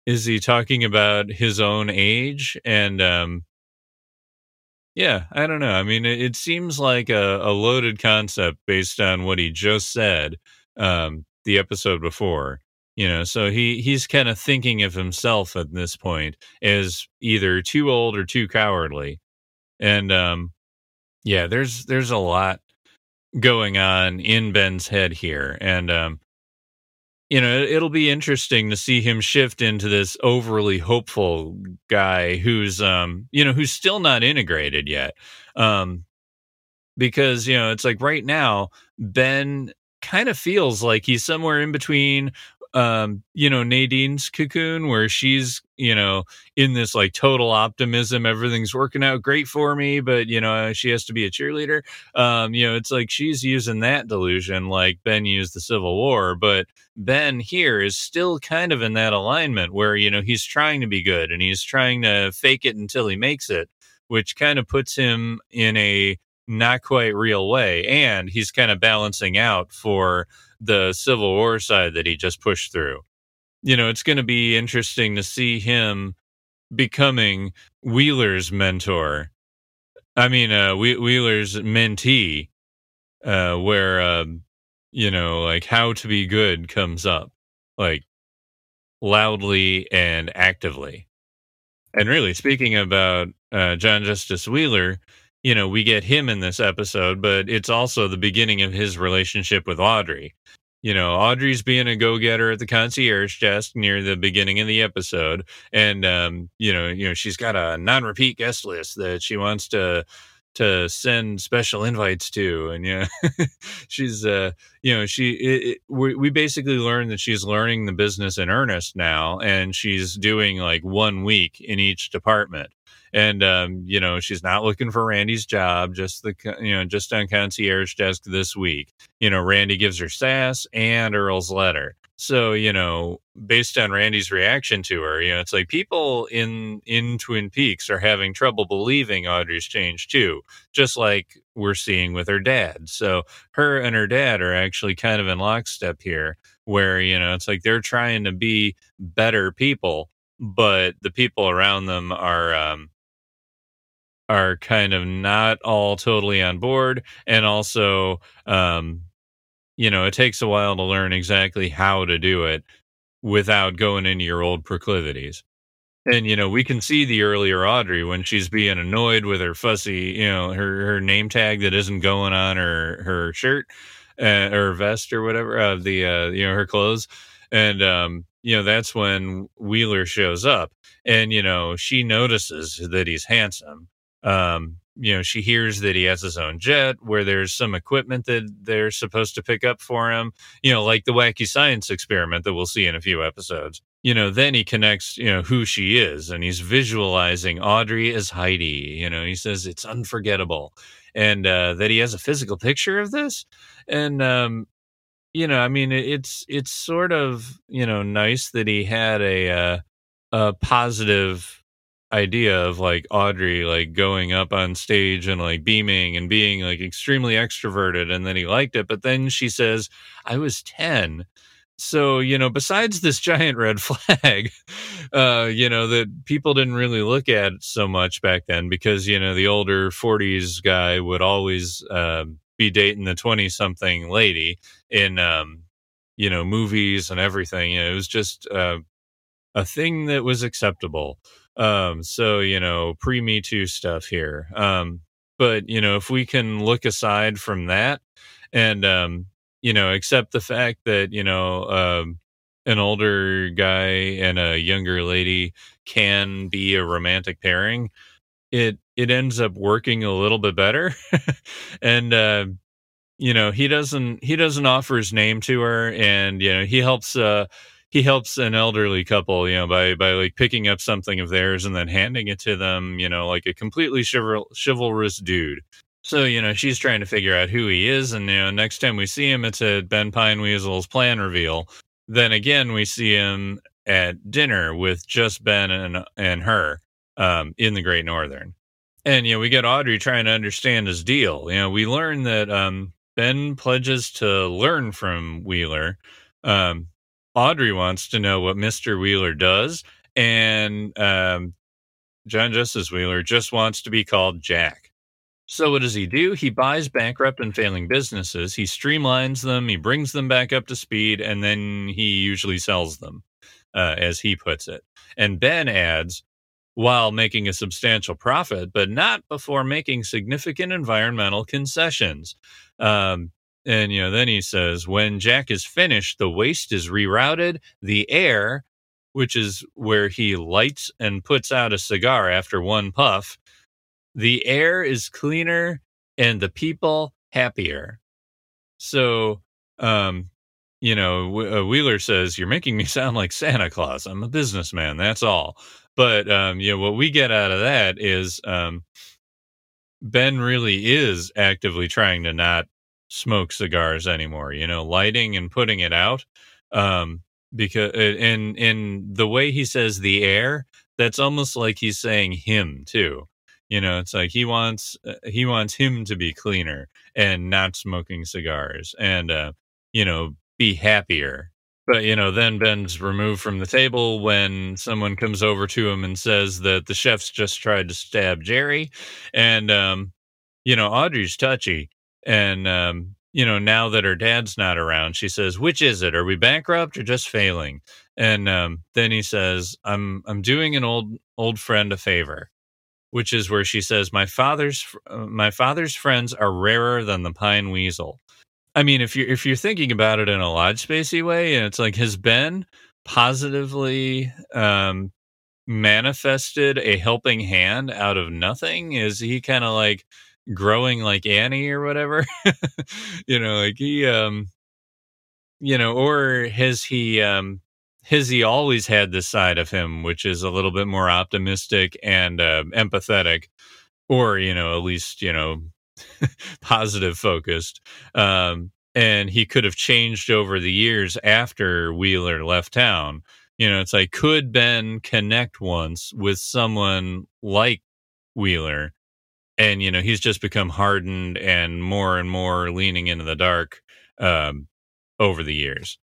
is he talking about his own age and um, yeah, I don't know. I mean, it, it seems like a, a, loaded concept based on what he just said um, the episode before. You know, so he he's kind of thinking of himself at this point as either too old or too cowardly, and um, yeah, there's there's a lot going on in Ben's head here, and um, you know, it'll be interesting to see him shift into this overly hopeful guy who's, um, you know, who's still not integrated yet. Um, because, you know, it's like right now, Ben kind of feels like he's somewhere in between um, you know, Nadine's cocoon where she's, you know, in this like total optimism, everything's working out great for me, but you know, she has to be a cheerleader. Um, you know, it's like she's using that delusion like Ben used the Civil War, but Ben here is still kind of in that alignment where, you know, he's trying to be good and he's trying to fake it until he makes it, which kind of puts him in a not quite real way. And he's kind of balancing out for the Civil War side that he just pushed through. You know, it's going to be interesting to see him becoming Wheeler's mentor. I mean, uh, Wheeler's mentee, uh, where, um, you know, like how to be good comes up, like loudly and actively. And really, speaking about uh, John Justice Wheeler, you know, we get him in this episode, but it's also the beginning of his relationship with Audrey. You know, Audrey's being a go-getter at the concierge desk near the beginning of the episode, and um, you know, you know, she's got a non-repeat guest list that she wants to to send special invites to and yeah she's uh you know she it, it, we, we basically learned that she's learning the business in earnest now and she's doing like one week in each department and um, you know she's not looking for Randy's job. Just the you know just on concierge desk this week. You know Randy gives her sass and Earle's letter. So you know based on Randy's reaction to her, you know it's like people in in Twin Peaks are having trouble believing Audrey's changed too, just like we're seeing with her dad. So her and her dad are actually kind of in lockstep here, where you know it's like they're trying to be better people but the people around them are um, are kind of not all totally on board and also um you know it takes a while to learn exactly how to do it without going into your old proclivities. And you know we can see the earlier audrey when she's being annoyed with her fussy you know her her name tag that isn't going on her her shirt uh, or vest or whatever uh, the uh you know her clothes. And um you know that's when wheeler shows up and you know she notices that he's handsome um, you know, she hears that he has his own jet where there's some equipment that they're supposed to pick up for him, you know, like the wacky science experiment that we'll see in a few episodes. You know, then he connects, you know, who she is and he's visualizing Audrey as Heidi. You know, he says it's unforgettable and uh, that he has a physical picture of this. And, um, you know, I mean, it's, it's sort of, you know, nice that he had a, uh, a positive idea of like Audrey like going up on stage and like beaming and being like extremely extroverted and then he liked it but then she says I was 10 so you know besides this giant red flag uh you know that people didn't really look at so much back then because you know the older 40s guy would always uh, be dating the 20 something lady in um you know movies and everything. You know, it was just uh, a thing that was acceptable um, so you know, pre Me Too stuff here. Um, but you know, if we can look aside from that and um, you know, accept the fact that you know, um, an older guy and a younger lady can be a romantic pairing, it it ends up working a little bit better. and uh, you know, he doesn't he doesn't offer his name to her, and you know, he helps. Uh, he helps an elderly couple, you know, by by like picking up something of theirs and then handing it to them, you know, like a completely chival- chivalrous dude. So, you know, she's trying to figure out who he is. And, you know, next time we see him, it's at Ben Pine Weasel's plan reveal. Then again, we see him at dinner with just Ben and, and her um, in the Great Northern. And, you know, we get Audrey trying to understand his deal. You know, we learn that um, Ben pledges to learn from Wheeler. Um, Audrey wants to know what Mr. Wheeler does. And um, John Justice Wheeler just wants to be called Jack. So what does he do? He buys bankrupt and failing businesses, he streamlines them, he brings them back up to speed, and then he usually sells them, uh, as he puts it. And Ben adds, while making a substantial profit, but not before making significant environmental concessions. Um, and you know, then he says, when Jack is finished, the waste is rerouted, the air, which is where he lights and puts out a cigar after one puff, the air is cleaner and the people happier. So, um, you know, uh, Wheeler says, You're making me sound like Santa Claus. I'm a businessman. That's all. But, um, you know, what we get out of that is um, Ben really is actively trying to not smoke cigars anymore, you know, lighting and putting it out. Um, because, in, in the way he says the air, that's almost like he's saying him too you know it's like he wants uh, he wants him to be cleaner and not smoking cigars and uh you know be happier but you know then ben's removed from the table when someone comes over to him and says that the chefs just tried to stab jerry and um you know audrey's touchy and um you know now that her dad's not around she says which is it are we bankrupt or just failing and um then he says i'm i'm doing an old old friend a favor which is where she says, "My father's uh, my father's friends are rarer than the pine weasel." I mean, if you're if you're thinking about it in a lodge spacey way, and it's like, has Ben positively um, manifested a helping hand out of nothing? Is he kind of like growing like Annie or whatever? you know, like he, um, you know, or has he um, has he always had this side of him, which is a little bit more optimistic and uh, empathetic, or you know, at least you know, positive focused. Um, and he could have changed over the years after Wheeler left town. You know, it's like could Ben connect once with someone like Wheeler, and you know, he's just become hardened and more and more leaning into the dark um, over the years.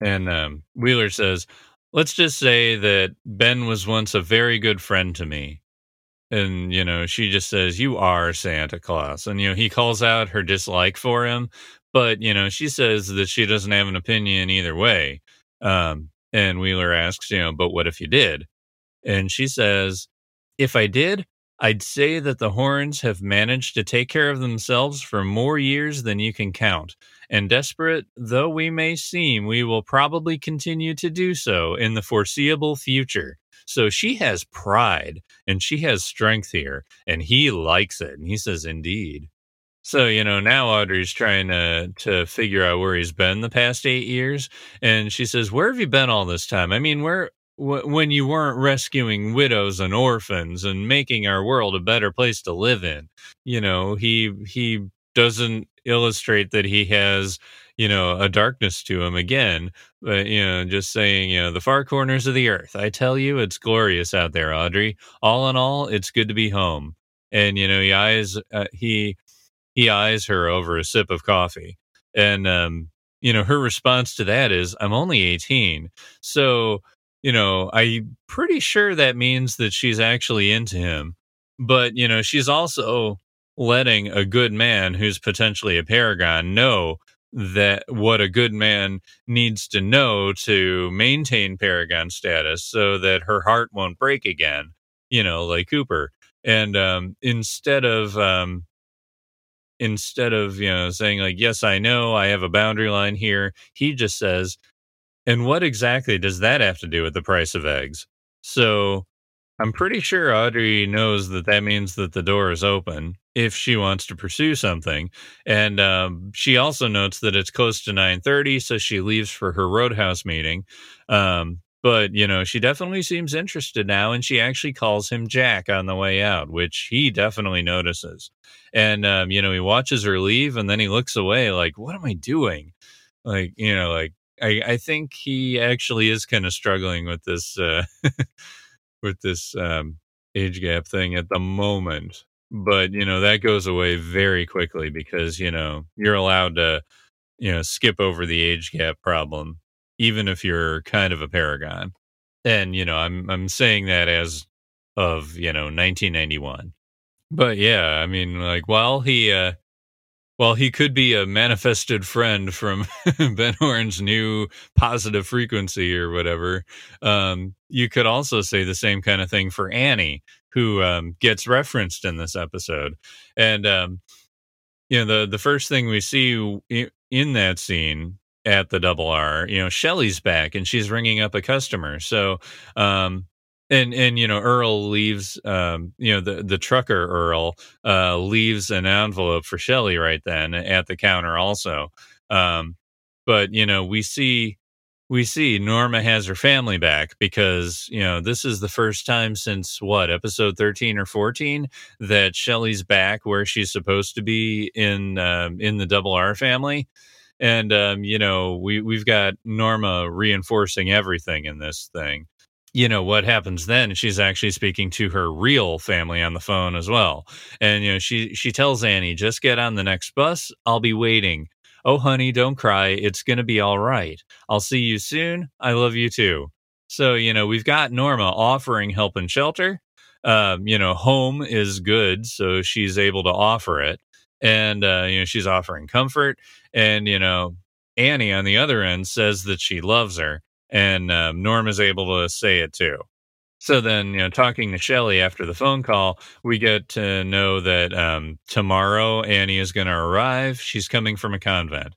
And um, Wheeler says, let's just say that Ben was once a very good friend to me. And, you know, she just says, You are Santa Claus. And, you know, he calls out her dislike for him. But, you know, she says that she doesn't have an opinion either way. Um, and Wheeler asks, you know, but what if you did? And she says, If I did, I'd say that the Hornes have managed to take care of themselves for more years than you can count. And desperate though we may seem, we will probably continue to do so in the foreseeable future. So she has pride and she has strength here, and he likes it. And he says, Indeed. So, you know, now Audrey's trying to to figure out where he's been the past eight years. And she says, Where have you been all this time? I mean, where when you weren't rescuing widows and orphans and making our world a better place to live in. You know he he doesn't illustrate that he has you know a darkness to him again but you know just saying you know the far corners of the earth i tell you it's glorious out there audrey. All in all it's good to be home. And you know he eyes uh, he he eyes her over a sip of coffee. And um you know her response to that is i'm only 18 so you know, I'm pretty sure that means that she's actually into him. But, you know, she's also letting a good man who's potentially a paragon know that what a good man needs to know to maintain paragon status so that her heart won't break again, you know, like Cooper. And um, instead of um, instead of you know saying like yes i know i have a boundary line here he just says and what exactly does that have to do with the price of eggs? So I'm pretty sure Audrey knows that that means that the door is open if she wants to pursue something. And um, she also notes that it's close to 9:30, so she leaves for her roadhouse meeting. Um, but you know she definitely seems interested now and she actually calls him jack on the way out which he definitely notices and um, you know he watches her leave and then he looks away like what am i doing like you know like i i think he actually is kind of struggling with this uh with this um age gap thing at the moment but you know that goes away very quickly because you know you're allowed to you know skip over the age gap problem even if you're kind of a paragon. And you know, I'm I'm saying that as of you know 1991. But yeah, I mean, like while he uh while he could be a manifested friend from Ben Horne's new positive frequency or whatever, um, you could also say the same kind of thing for Annie, who um, gets referenced in this episode. And um, you know, the the first thing we see in that scene at the double R. You know, Shelly's back and she's ringing up a customer. So, um, and and you know Earle leaves um you know the the trucker Earle uh leaves an envelope for Shelly right then at the counter also um but you know we see we see Norma has her family back because you know this is the first time since what episode 13 or 14 that Shelly's back where she's supposed to be in um in the double R family and um, you know we we've got Norma reinforcing everything in this thing. You know what happens then? She's actually speaking to her real family on the phone as well, and you know she she tells Annie, "Just get on the next bus. I'll be waiting." Oh, honey, don't cry. It's to be all right. I'll see you soon. I love you too. So, you know, we've got Norma offering help and shelter. Um, you know, home is good, so she's able to offer it and uh, you know she's offering comfort and you know annie on the other end says that she loves her and um, norm is able to say it too so then you know talking to shelly after the phone call we get to know that um, tomorrow annie is going to arrive she's coming from a convent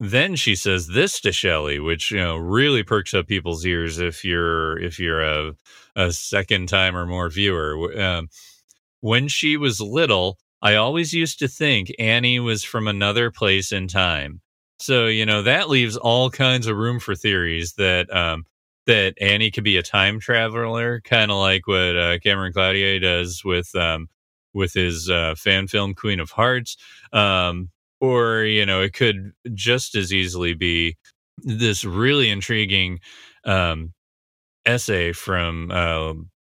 then she says this to Shelly, which you know really perks up people's ears if you're if you're a a second time or more viewer. Um, when she was little, I always used to think Annie was from another place in time. So, you know, that leaves all kinds of room for theories that um, that Annie could be a time traveler, kind of like what uh, Cameron Claudier does with um, with his uh, fan film Queen of Hearts. Um, or, you know, it could just as easily be this really intriguing um, essay from uh,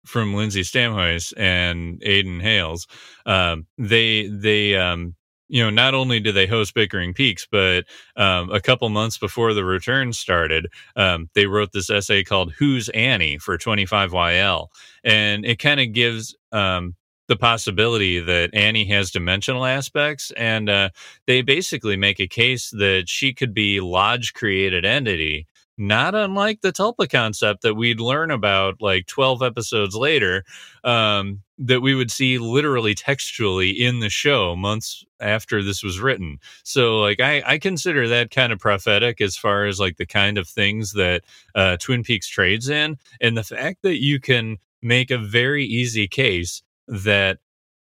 from Lindsay Stamhuis and Aiden Hales, um, they they um, you know not only do they host Bickering Peaks, but um, a couple months before the return started, um, they wrote this essay called "Who's Annie" for 25YL, and it kind of gives um, the possibility that Annie has dimensional aspects, and uh, they basically make a case that she could be lodge created entity not unlike the tulpa concept that we'd learn about like 12 episodes later um, that we would see literally textually in the show months after this was written. So like i, I consider that kind of prophetic as far as like the kind of things that uh, twin peaks trades in and the fact that you can make a very easy case that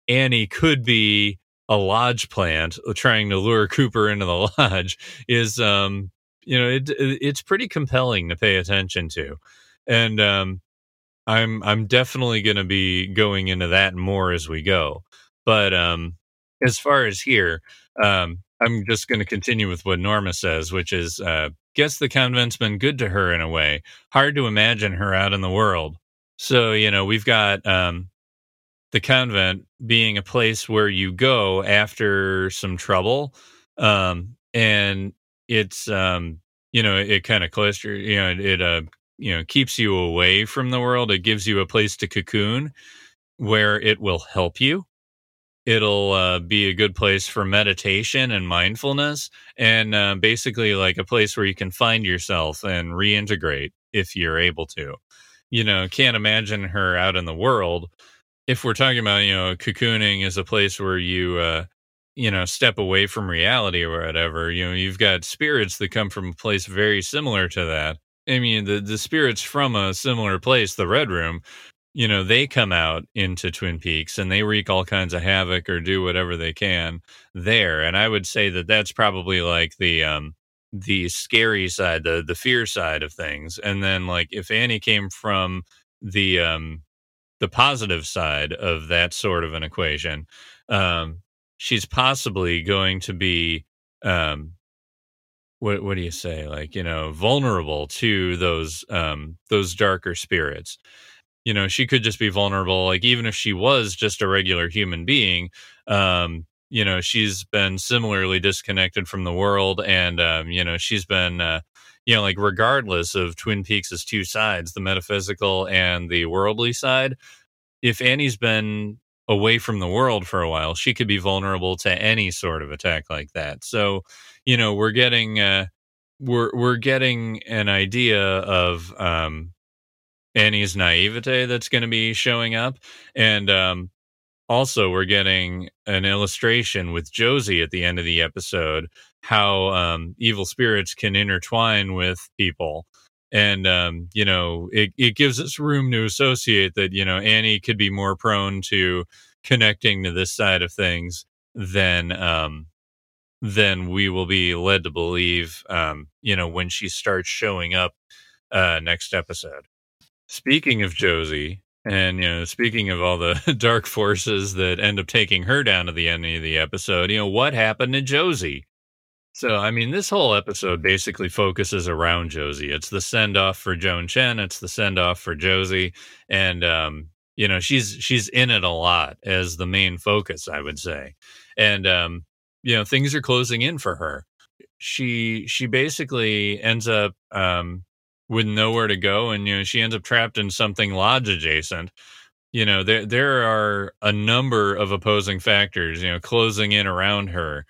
annie could be a lodge plant trying to lure cooper into the lodge is um you know it, it's pretty compelling to pay attention to and um, i'm i'm definitely going to be going into that more as we go but um, as far as here um, i'm just going to continue with what norma says which is uh, guess the convent's been good to her in a way. Hard to imagine her out in the world. So you know we've got um, the convent being a place where you go after some trouble um, and it's um you know it, kind of cluster you know it, it uh you know keeps you away from the world. It gives you a place to cocoon where it will help you. It'll uh, be a good place for meditation and mindfulness and uh, basically like a place where you can find yourself and reintegrate if you're able to. You know can't imagine her out in the world. If we're talking about you know cocooning is a place where you uh, you know step away from reality or whatever you know you've got spirits that come from a place very similar to that. I mean the the spirits from a similar place the red room you know they come out into twin peaks and they wreak all kinds of havoc or do whatever they can there and i would say that that's probably like the um the scary side, the the fear side of things, and then like if Annie came from the um the positive side of that sort of an equation, um, she's possibly going to be um what what do you say? Like you know vulnerable to those um those darker spirits. You know she could just be vulnerable like even if she was just a regular human being um you know she's been similarly disconnected from the world and um you know she's been uh you know like regardless of twin peaks' two sides the metaphysical and the worldly side if annie's been away from the world for a while she could be vulnerable to any sort of attack like that. So you know we're getting uh we're we're getting an idea of um Annie's naivete that's going to be showing up. And um also we're getting an illustration with Josie at the end of the episode how um evil spirits can intertwine with people and um you know it it gives us room to associate that you know Annie could be more prone to connecting to this side of things than um then we will be led to believe, um, you know, when she starts showing up uh, next episode. Speaking of Josie, and you know, speaking of all the dark forces that end up taking her down to the end of the episode, you know, what happened to Josie? So, I mean, this whole episode basically focuses around Josie. It's the send off for Joan Chen. It's the send off for Josie, and um, you know, she's she's in it a lot as the main focus, I would say. And um, you know things are closing in for her she she basically ends up um with nowhere to go and you know she ends up trapped in something lodge adjacent you know there there are a number of opposing factors you know closing in around her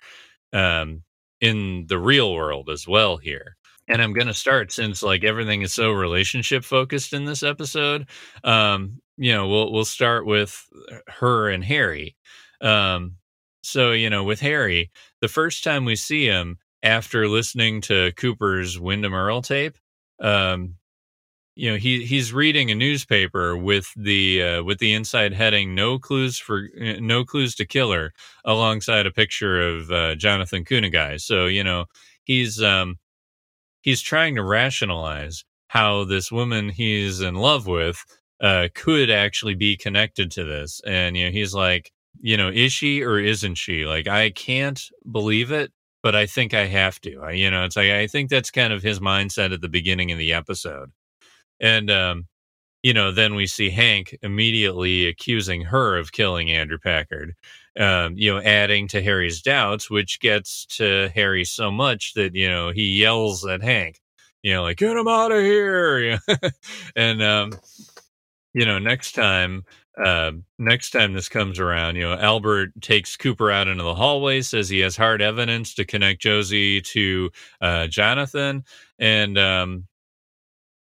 um in the real world as well here. And i'm going to start since like everything is so relationship focused in this episode. Um you know we'll we'll start with her and harry. Um so, you know, with Harry, the first time we see him after listening to Cooper's Windom Earle tape, um, you know, he he's reading a newspaper with the uh, with the inside heading "No clues for uh, no clues to killer" alongside a picture of uh, Jonathan Kumagai. So, you know, he's um, he's trying to rationalize how this woman he's in love with uh, could actually be connected to this, and you know, he's like you know, is she or isn't she? Like, I can't believe it, but I think I have to. I, you know, it's like I think that's kind of his mindset at the beginning of the episode, and um, you know, then we see Hank immediately accusing her of killing Andrew Packard. Um, you know, adding to Harry's doubts, which gets to Harry so much that you know he yells at Hank, you know, like "Get him out of here!" and um, you know, next time uh, next time this comes around, you know, Albert takes Cooper out into the hallway, says he has hard evidence to connect Josie to uh, Jonathan, and um,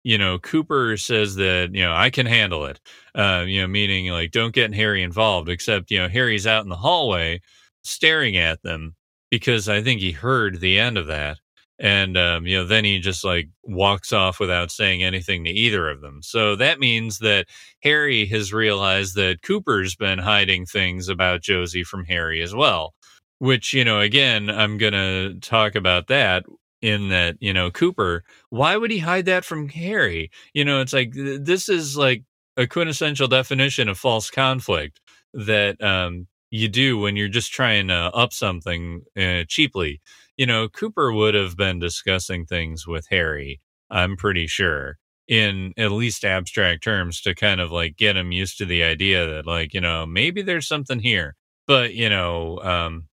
you know, Cooper says that you know I can handle it. Uh, you know, meaning like don't get Harry involved. Except you know Harry's out in the hallway staring at them because I think he heard the end of that, and um, you know then he just like walks off without saying anything to either of them so that means that harry has realized that cooper's been hiding things about josie from harry as well which you know again i'm gonna talk about that in that you know cooper why would he hide that from harry you know it's like this is like a quintessential definition of false conflict that um, you do when you're just trying to up something uh, cheaply you know, Cooper would have been discussing things with Harry, I'm pretty sure, in at least abstract terms to kind of like get him used to the idea that, like, you know, maybe there's something here. But, you know, um,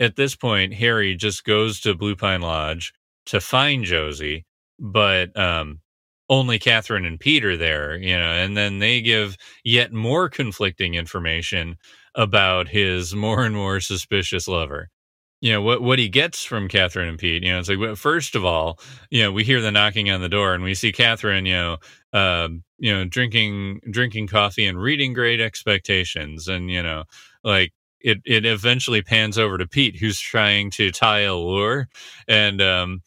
at this point, Harry just goes to Blue Pine Lodge to find Josie, but um, only Catherine and Peter there, you know, and then they give yet more conflicting information about his more and more suspicious lover you know what what he gets from Catherine and Pete. You know, it's like first of all, you know, we hear the knocking on the door, and we see Catherine, you know, uh, you know, drinking drinking coffee and reading Great Expectations, and you know, like it it eventually pans over to Pete, who's trying to tie a lure, and um,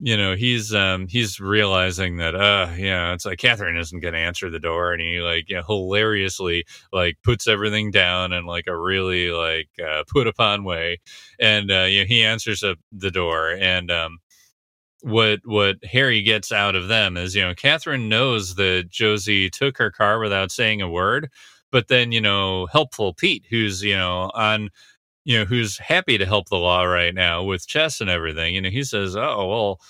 you know he's um he's realizing that uh yeah it's like catherine isn't gonna answer the door and he like you know, hilariously like puts everything down in like a really like uh, put upon way and uh you know he answers the door and um what what Harry gets out of them is, you know, Catherine knows that Josie took her car without saying a word, but then, you know, helpful Pete, who's, you know, on you know, who's happy to help the law right now with chess and everything, you know, he says, Oh, well,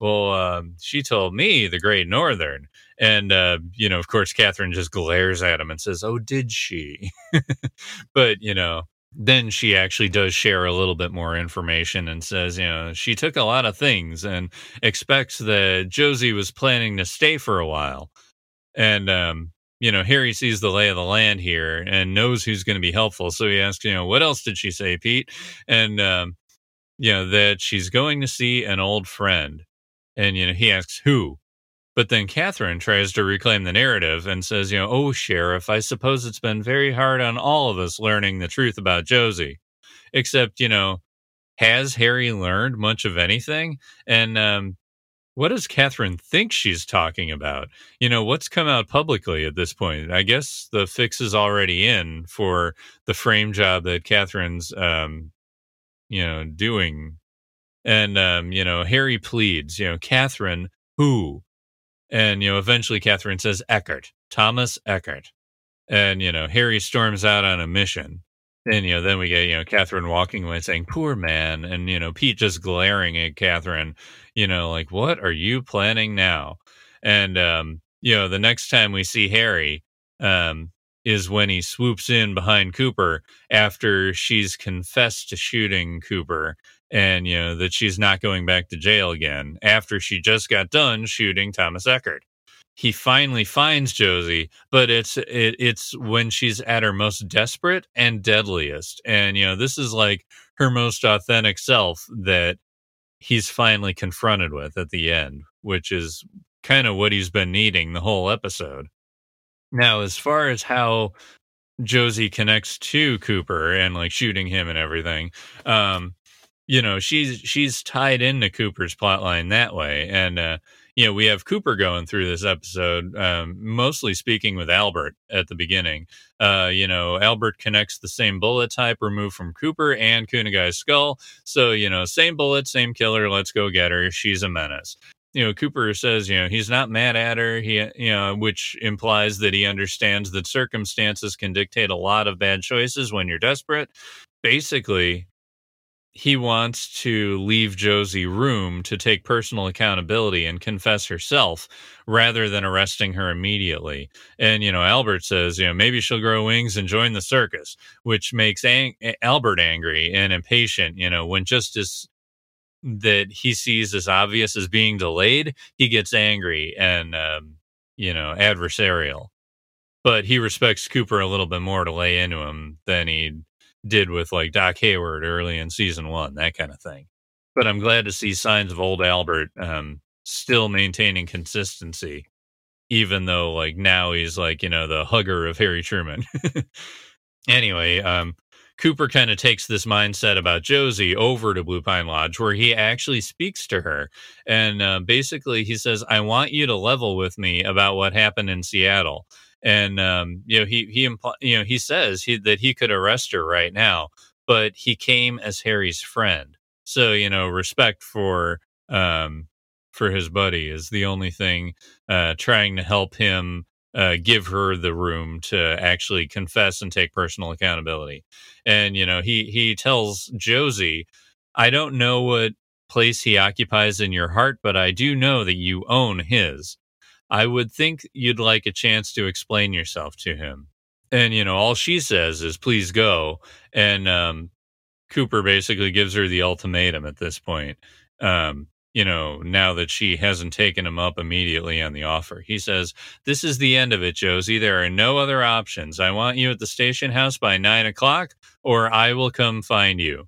well, um, she told me the Great Northern. And, uh, you know, of course, Catherine just glares at him and says, Oh, did she? but, you know, then she actually does share a little bit more information and says, you know, she took a lot of things and expects that Josie was planning to stay for a while. And, um, you know, Harry sees the lay of the land here and knows who's going to be helpful. So he asks, you know, what else did she say, Pete? And, um, you know, that she's going to see an old friend. And, you know, he asks, who? But then Catherine tries to reclaim the narrative and says, you know, oh, Sheriff, I suppose it's been very hard on all of us learning the truth about Josie. Except, you know, has Harry learned much of anything? And um, what does Catherine think she's talking about? You know, what's come out publicly at this point? I guess the fix is already in for the frame job that Catherine's, um, you know, doing. And, um, you know, Harry pleads, you know, Catherine, who? And, you know, eventually Catherine says, Eckhardt, Thomas Eckhardt. And, you know, Harry storms out on a mission. And, you know, then we get, you know, Catherine walking away saying, poor man. And, you know, Pete just glaring at Catherine, you know, like, what are you planning now? And, um, you know, the next time we see Harry, um, is when he swoops in behind Cooper after she's confessed to shooting Cooper and you know that she's not going back to jail again after she just got done shooting Thomas Eckhardt. He finally finds Josie, but it's it, it's when she's at her most desperate and deadliest, and you know this is like her most authentic self that he's finally confronted with at the end, which is kind of what he's been needing the whole episode. Now, as far as how Josie connects to Cooper and like shooting him and everything, um, you know she's she's tied into Cooper's plotline that way, and uh, you know we have Cooper going through this episode, um, mostly speaking with Albert at the beginning. Uh, you know Albert connects the same bullet type removed from Cooper and Kumagai's skull, so you know same bullet, same killer. Let's go get her. She's a menace you know cooper says you know he's not mad at her he you know which implies that he understands that circumstances can dictate a lot of bad choices when you're desperate basically he wants to leave Josie room to take personal accountability and confess herself rather than arresting her immediately. And, you know, Albert says, you know, maybe she'll grow wings and join the circus, which makes ang- Albert angry and impatient, you know, when justice that he sees as obvious as being delayed, he gets angry and, um, you know, adversarial. But he respects Cooper a little bit more to lay into him than he did with like Doc Hayward early in season one, that kind of thing. But I'm glad to see signs of old Albert um, still maintaining consistency, even though like now he's like you know the hugger of Harry Truman. anyway, um, Cooper kind of takes this mindset about Josie over to Blue Pine Lodge, where he actually speaks to her, and uh, basically he says, "I want you to level with me about what happened in Seattle." And um, you know he he impl- you know he says he, that he could arrest her right now, but he came as Harry's friend. So you know respect for um, for his buddy is the only thing uh, trying to help him uh, give her the room to actually confess and take personal accountability. And you know he he tells Josie, I don't know what place he occupies in your heart, but I do know that you own his. I would think you'd like a chance to explain yourself to him. And, you know, all she says is, please go. And um, Cooper basically gives her the ultimatum at this point. Um, you know, now that she hasn't taken him up immediately on the offer, he says, This is the end of it, Josie. There are no other options. I want you at the station house by nine o'clock, or I will come find you.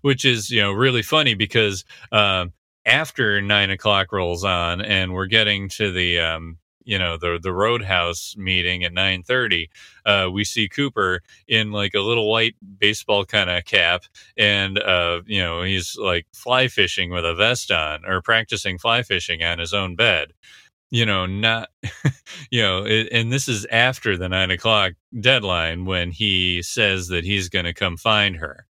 Which is, you know, really funny because uh, after nine o'clock rolls on and we're getting to the um, you know the the roadhouse meeting at 9:30 uh, we see Cooper in like a little white baseball kind of cap and uh, you know he's like fly fishing with a vest on or practicing fly fishing on his own bed. You know not you know it, and this is after the 9 o'clock deadline when he says that he's going to come find her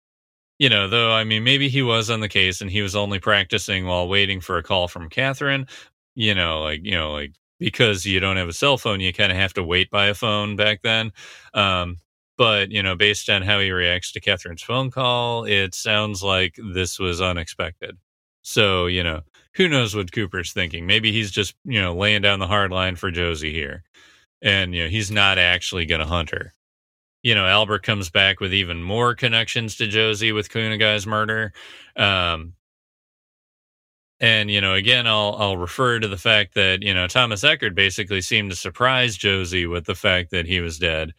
you know, though, I mean, maybe he was on the case and he was only practicing while waiting for a call from Catherine. You know, like you know, like because you don't have a cell phone, you kind of have to wait by a phone back then. Um, but you know, based on how he reacts to Catherine's phone call, it sounds like this was unexpected. So you know, who knows what Cooper's thinking? Maybe he's just you know laying down the hard line for Josie here, and you know he's not actually going to hunt her. You know, Albert comes back with even more connections to Josie with Kumagai's murder. Um, and you know, again, I'll I'll refer to the fact that you know Thomas Eckhardt basically seemed to surprise Josie with the fact that he was dead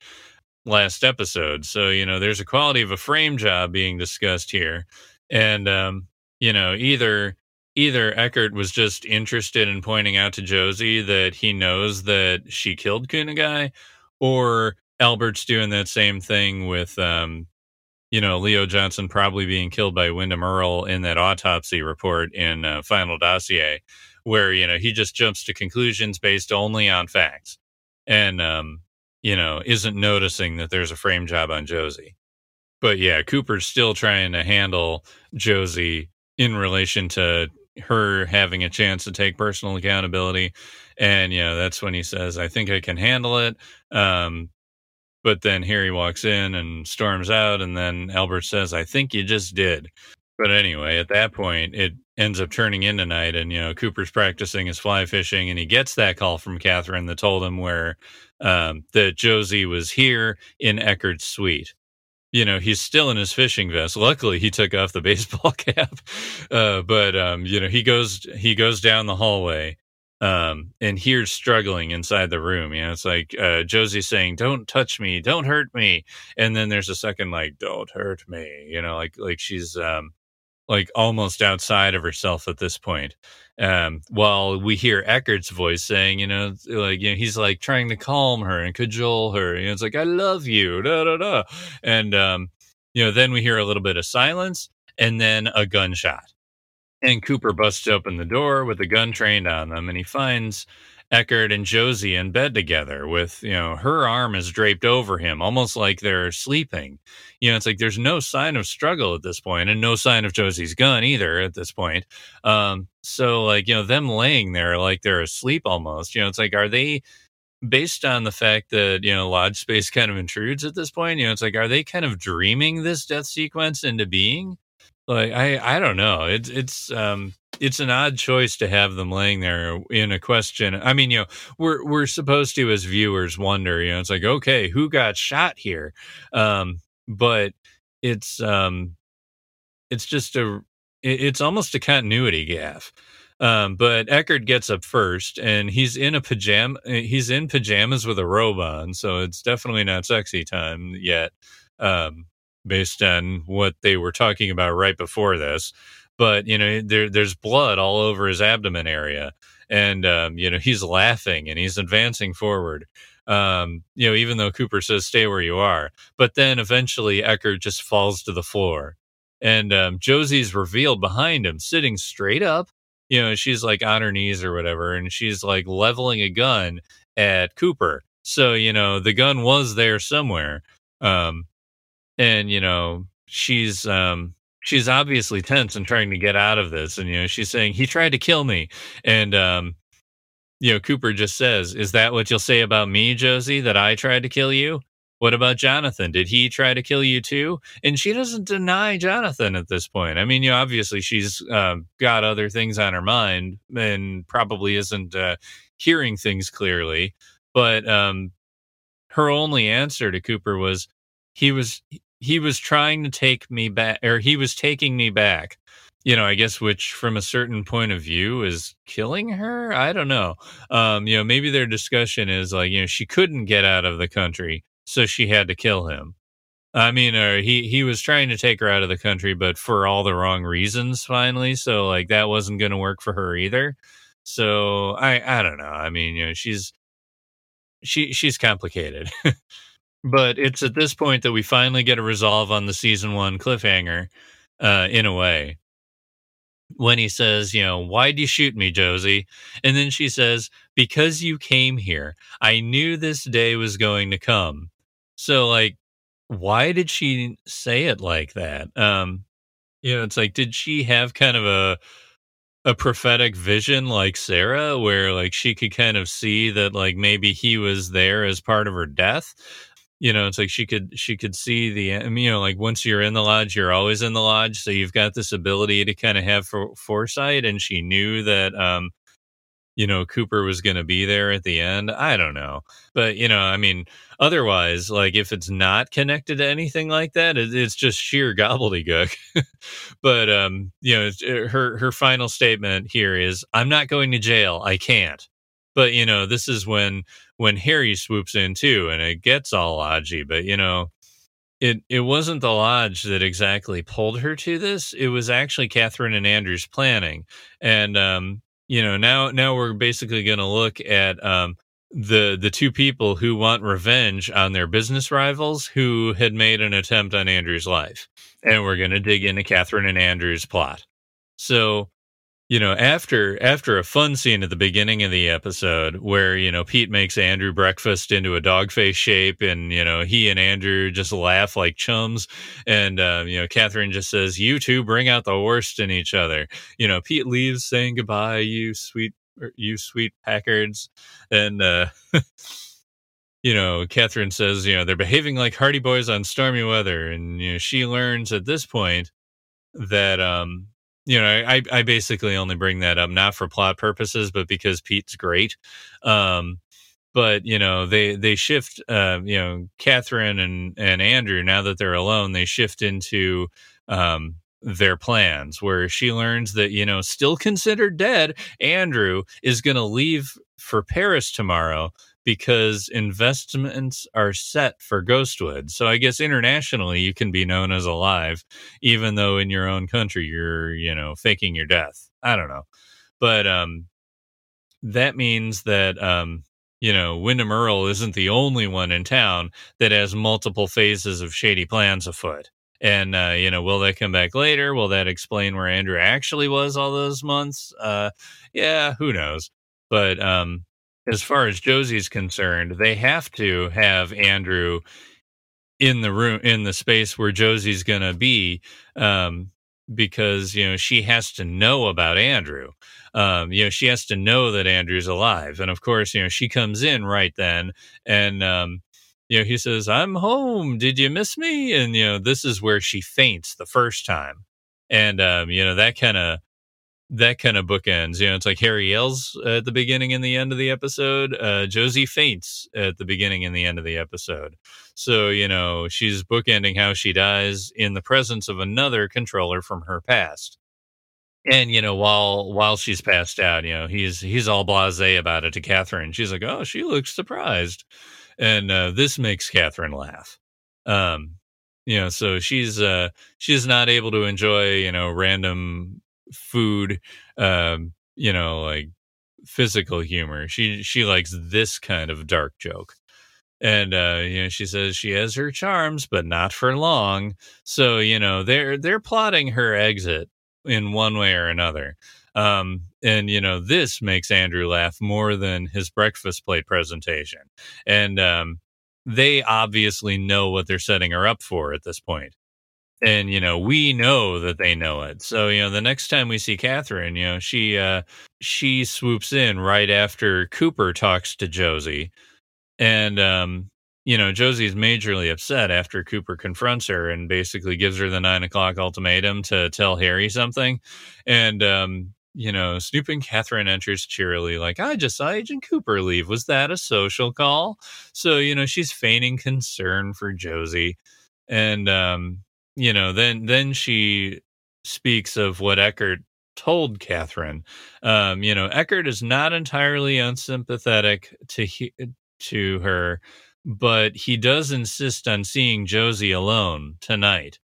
last episode. So you know, there's a quality of a frame job being discussed here, and um, you know, either either Eckhardt was just interested in pointing out to Josie that he knows that she killed Kunigai, or Albert's doing that same thing with um, you know, Leo Johnson probably being killed by Windom Earle in that autopsy report in uh, Final Dossier, where, you know, he just jumps to conclusions based only on facts and, um, you know, isn't noticing that there's a frame job on Josie. But yeah, Cooper's still trying to handle Josie in relation to her having a chance to take personal accountability. And, you know, that's when he says, I think I can handle it. Um, but then Harry walks in and storms out, and then Albert says, I think you just did. But anyway, at that point, it ends up turning into night, and you know Cooper's practicing his fly fishing, and he gets that call from Catherine that told him where um, that Josie was here in Eckhardt's suite. You know, he's still in his fishing vest. Luckily, he took off the baseball cap, uh, but um, you know he goes he goes down the hallway, um, and here's struggling inside the room. You know, it's like uh, Josie saying, "Don't touch me, don't hurt me," and then there's a second like, "Don't hurt me." You know, like like she's um, like almost outside of herself at this point. Um, while we hear Eckhardt's voice saying, you know, like you know, he's like trying to calm her and cajole her. You know, it's like, "I love you," da da da, and um, you know, then we hear a little bit of silence and then a gunshot and Cooper busts open the door with a gun trained on them, and he finds Eckhardt and Josie in bed together with, you know, her arm is draped over him, almost like they're sleeping. You know, it's like there's no sign of struggle at this point and no sign of Josie's gun either at this point. Um, so like, you know, them laying there like they're asleep almost, you know, it's like, are they based on the fact that, you know, lodge space kind of intrudes at this point, you know, it's like, are they kind of dreaming this death sequence into being? Like I I don't know. It's it's um it's an odd choice to have them laying there in a question. I mean, you know, we're we're supposed to as viewers wonder, you know, it's like, okay, who got shot here? Um, but it's um it's just a it's almost a continuity gaff. Um, but Eckhardt gets up first, and he's in a pajama. He's in pajamas with a robe on, so it's definitely not sexy time yet. Um, based on what they were talking about right before this. But you know, there there's blood all over his abdomen area, and um, you know he's laughing and he's advancing forward. Um, you know, even though Cooper says stay where you are, but then eventually Eckhardt just falls to the floor, and um, Josie's revealed behind him, sitting straight up. You know, she's like on her knees or whatever, and she's like leveling a gun at Cooper. So you know, the gun was there somewhere. Um, and you know she's um she's obviously tense and trying to get out of this and you know she's saying he tried to kill me. And um you know cooper just says is that what you'll say about me josie that i tried to kill you? What about jonathan? Did he try to kill you too? And she doesn't deny jonathan at this point. I mean you know obviously she's uh, got other things on her mind and probably isn't uh, hearing things clearly but um her only answer to cooper was he was he was trying to take me back or he was taking me back you know i guess which from a certain point of view is killing her? I don't know. Um you know maybe their discussion is like you know she couldn't get out of the country so she had to kill him. I mean or uh, he he was trying to take her out of the country but for all the wrong reasons finally so like that wasn't going to work for her either. So i i don't know. I mean you know she's she she's complicated But it's at this point that we finally get a resolve on the season one cliffhanger, uh, in a way. When he says, you know, why'd you shoot me, Josie? And then she says, because you came here. I knew this day was going to come. So, like, why did she say it like that? Um, You know, it's like, did she have kind of a a prophetic vision like Sarah, where like she could kind of see that like maybe he was there as part of her death? You know, it's like she could she could see the you know like once you're in the lodge, you're always in the lodge, so you've got this ability to kind of have for, foresight, and she knew that um you know, Cooper was going to be there at the end. I don't know. But, you know, I mean, otherwise, like if it's not connected to anything like that, it, it's just sheer gobbledygook. but, um, you know, uh, her, her final statement here is I'm not going to jail. I can't. But, you know, this is when, when Harry swoops in too and it gets all lodgy. But, you know, it it wasn't the lodge that exactly pulled her to this. It was actually Catherine and Andrew's planning, and um, you know now now we're basically going to look at um, the the two people who want revenge on their business rivals who had made an attempt on Andrew's life, and we're going to dig into Catherine and Andrew's plot. So you know after after a fun scene at the beginning of the episode where you know pete makes andrew breakfast into a dog face shape and you know he and andrew just laugh like chums. And uh, you know catherine just says you two bring out the worst in each other. You know pete leaves saying goodbye you sweet er, you sweet packards. And uh you know, Catherine says, you know, they're behaving like Hardy Boys on stormy weather. And, you know, she learns at this point that, um, you know, I, I basically only bring that up not for plot purposes, but because Pete's great. Um, but you know, they they shift. Uh, you know, Catherine and and Andrew now that they're alone, they shift into um, their plans. Where she learns that you know, still considered dead, Andrew is going to leave for Paris tomorrow because investments are set for Ghostwood. So I guess internationally you can be known as alive, even though in your own country you're, you know, faking your death. I don't know. But um that means that um you know, Windom Earle isn't the only one in town that has multiple phases of shady plans afoot. And uh, you know, will that come back later? Will that explain where Andrew actually was all those months? Uh, yeah, who knows? But um, as far as Josie's concerned, they have to have Andrew in the room in the space where Josie's going to be um, because you know she has to know about Andrew. Um, you know she has to know that Andrew's alive, and of course you know she comes in right then, and um, you know he says, "I'm home. Did you miss me?" And you know this is where she faints the first time, and um, you know that kind of that kind of bookends. You know, it's like Harry yells at the beginning and the end of the episode. Uh, Josie faints at the beginning and the end of the episode. So, you know, she's bookending how she dies in the presence of another controller from her past. And you know, while while she's passed out, you know, he's he's all blasé about it to Catherine. She's like, "Oh, she looks surprised," and uh, this makes Catherine laugh. Um, you know, so she's uh, she's not able to enjoy you know random food, um, you know, like physical humor. She she likes this kind of dark joke. And uh, you know, she says she has her charms, but not for long. So, you know, they're they're plotting her exit in one way or another. Um, and you know, this makes Andrew laugh more than his breakfast plate presentation. And um, they obviously know what they're setting her up for at this point and you know we know that they know it. So you know the next time we see catherine you know she uh she swoops in right after cooper talks to josie. And um you know josie's majorly upset after cooper confronts her and basically gives her the nine o'clock ultimatum to tell harry something. And um you know snooping catherine enters cheerily like i just saw agent cooper leave. Was that a social call? So you know she's feigning concern for josie. And um you know, then then she speaks of what Eckhardt told Catherine. Um, you know, Eckhardt is not entirely unsympathetic to he, to her, but he does insist on seeing Josie alone tonight.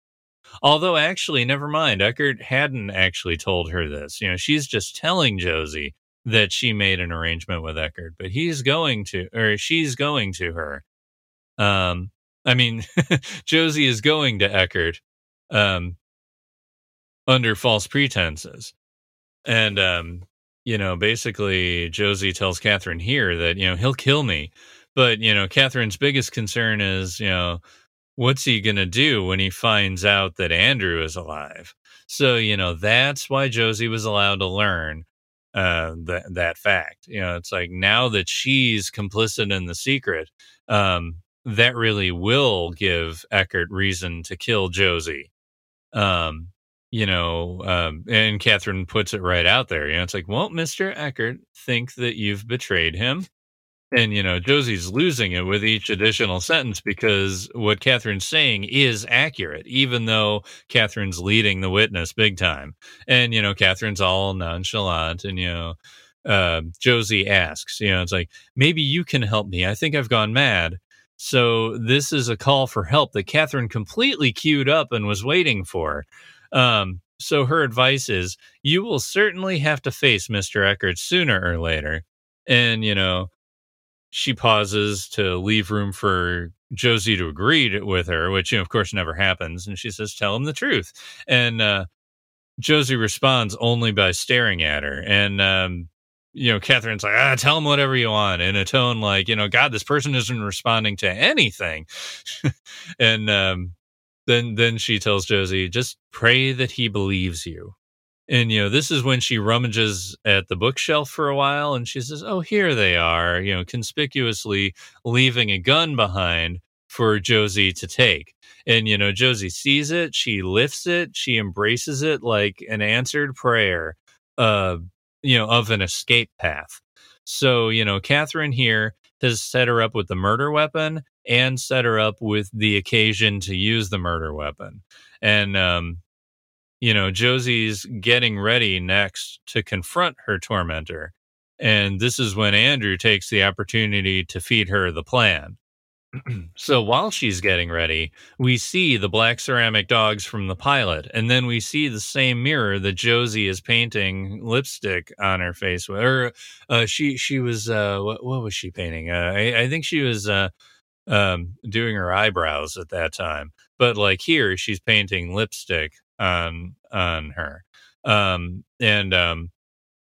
Although, actually, never mind. Eckhardt hadn't actually told her this. You know, she's just telling Josie that she made an arrangement with Eckhardt, but he's going to, or she's going to her. Um, I mean, Josie is going to Eckhardt um, under false pretenses. And, um, you know, basically, Josie tells Catherine here that, you know, he'll kill me. But, you know, Catherine's biggest concern is, you know, what's he going to do when he finds out that Andrew is alive? So, you know, that's why Josie was allowed to learn uh, that, that fact. You know, it's like now that she's complicit in the secret, um, that really will give Eckhardt reason to kill Josie. Um, you know, um, and Catherine puts it right out there. You know, it's like, won't Mr. Eckhardt think that you've betrayed him? And, you know, Josie's losing it with each additional sentence because what Catherine's saying is accurate, even though Catherine's leading the witness big time. And, you know, Catherine's all nonchalant and, you know, uh, Josie asks, you know, it's like, maybe you can help me. I think I've gone mad. So this is a call for help that Catherine completely queued up and was waiting for. Um, so her advice is you will certainly have to face Mr. Eckhardt sooner or later. And, you know, she pauses to leave room for Josie to agree with her, which, you know, of course, never happens. And she says, Tell him the truth. And uh, Josie responds only by staring at her. And, um, you know, Catherine's like, ah, tell him whatever you want in a tone like, you know, God, this person isn't responding to anything. and um, then then she tells Josie, just pray that he believes you. And you know, this is when she rummages at the bookshelf for a while and she says, Oh, here they are, you know, conspicuously leaving a gun behind for Josie to take. And you know, Josie sees it, she lifts it, she embraces it like an answered prayer, uh, you know, of an escape path. So, you know, Catherine here has set her up with the murder weapon and set her up with the occasion to use the murder weapon. And, um, you know, Josie's getting ready next to confront her tormentor. And this is when Andrew takes the opportunity to feed her the plan. so while she's getting ready, we see the black ceramic dogs from the pilot, and then we see the same mirror that Josie is painting lipstick on her face with. Or uh, she she was uh, what, what was she painting? Uh, I, I, think she was uh, um, doing her eyebrows at that time. But like here, she's painting lipstick on on her, um, and um,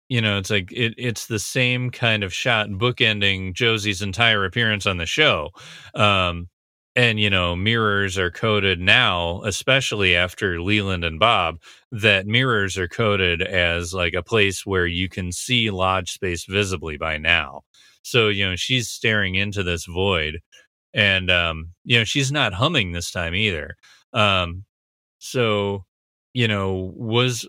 you know, it's like it, it's the same kind of shot bookending Josie's entire appearance on the show. Um, and you know, mirrors are coded now, especially after Leland and Bob, that mirrors are coded as like a place where you can see lodge space visibly by now. So, you know, she's staring into this void and um, you know she's not humming this time either. Um, so you know was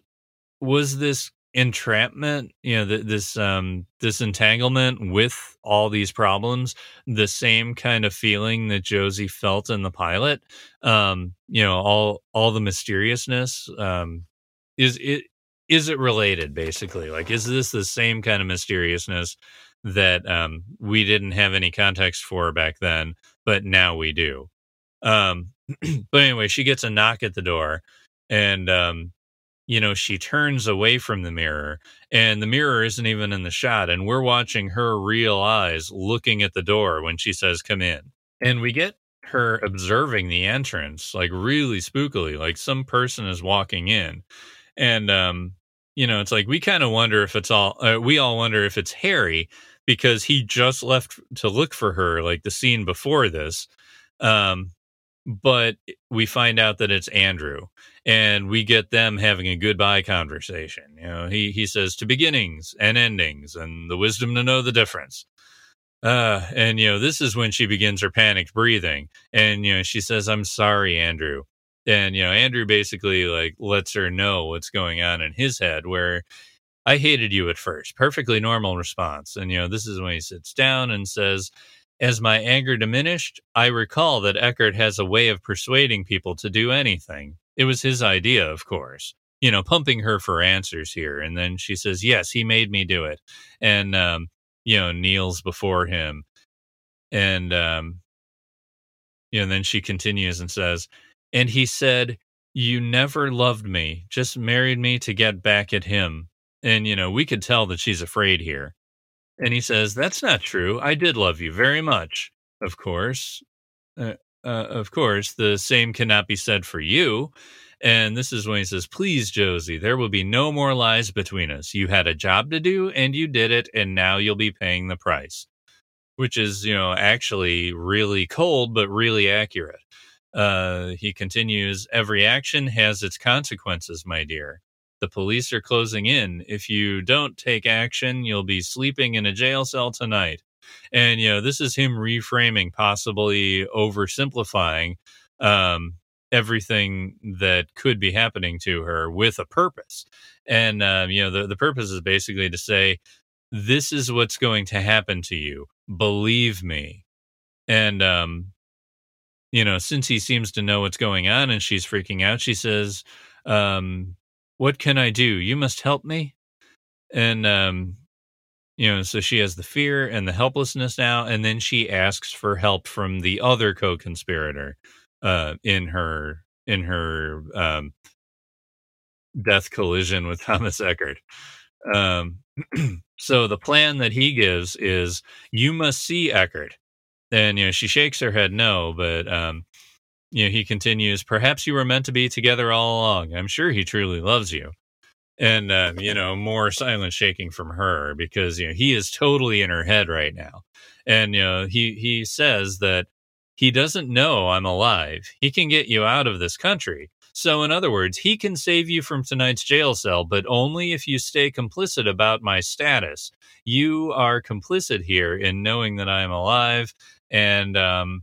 was this entrapment you know th- this um this entanglement with all these problems the same kind of feeling that josie felt in the pilot um you know all all the mysteriousness um is it is it related basically like is this the same kind of mysteriousness that um we didn't have any context for back then but now we do. Um, but anyway, she gets a knock at the door, and um, you know she turns away from the mirror, and the mirror isn't even in the shot, and we're watching her real eyes looking at the door when she says, "Come in," and we get her observing the entrance like really spookily, like some person is walking in, and um, you know it's like we kind of wonder if it's all uh, we all wonder if it's Harry because he just left to look for her like the scene before this um, but we find out that it's andrew and we get them having a goodbye conversation you know he he says to beginnings and endings and the wisdom to know the difference uh and you know this is when she begins her panicked breathing and you know she says i'm sorry andrew and you know andrew basically like lets her know what's going on in his head where I hated you at first. Perfectly normal response. And, you know, this is when he sits down and says, As my anger diminished, I recall that Eckhardt has a way of persuading people to do anything. It was his idea, of course, you know, pumping her for answers here. And then she says, Yes, he made me do it. And, um, you know, kneels before him. And, um, you know, and then she continues and says, And he said, You never loved me, just married me to get back at him. And, you know, we could tell that she's afraid here. And he says, That's not true. I did love you very much. Of course. Uh, uh, of course, the same cannot be said for you. And this is when he says, Please, Josie, there will be no more lies between us. You had a job to do and you did it, and now you'll be paying the price, which is, you know, actually really cold, but really accurate. Uh, he continues, Every action has its consequences, my dear. The police are closing in. If you don't take action, you'll be sleeping in a jail cell tonight. And, you know, this is him reframing, possibly oversimplifying um, everything that could be happening to her with a purpose. And, um, you know, the, the purpose is basically to say, this is what's going to happen to you. Believe me. And, um, you know, since he seems to know what's going on and she's freaking out, she says, um, What can I do? You must help me. And, um, you know, so she has the fear and the helplessness now. And then she asks for help from the other co conspirator uh, in her, in her, um, death collision with Thomas Eckhardt. Um, so the plan that he gives is you must see Eckhardt. And, you know, she shakes her head no, but, um, you know, he continues, perhaps you were meant to be together all along. I'm sure he truly loves you. And, um, you know, more silent shaking from her because, you know, he is totally in her head right now. And, you know, he, he says that he doesn't know I'm alive. He can get you out of this country. So, in other words, he can save you from tonight's jail cell, but only if you stay complicit about my status. You are complicit here in knowing that I am alive, and um,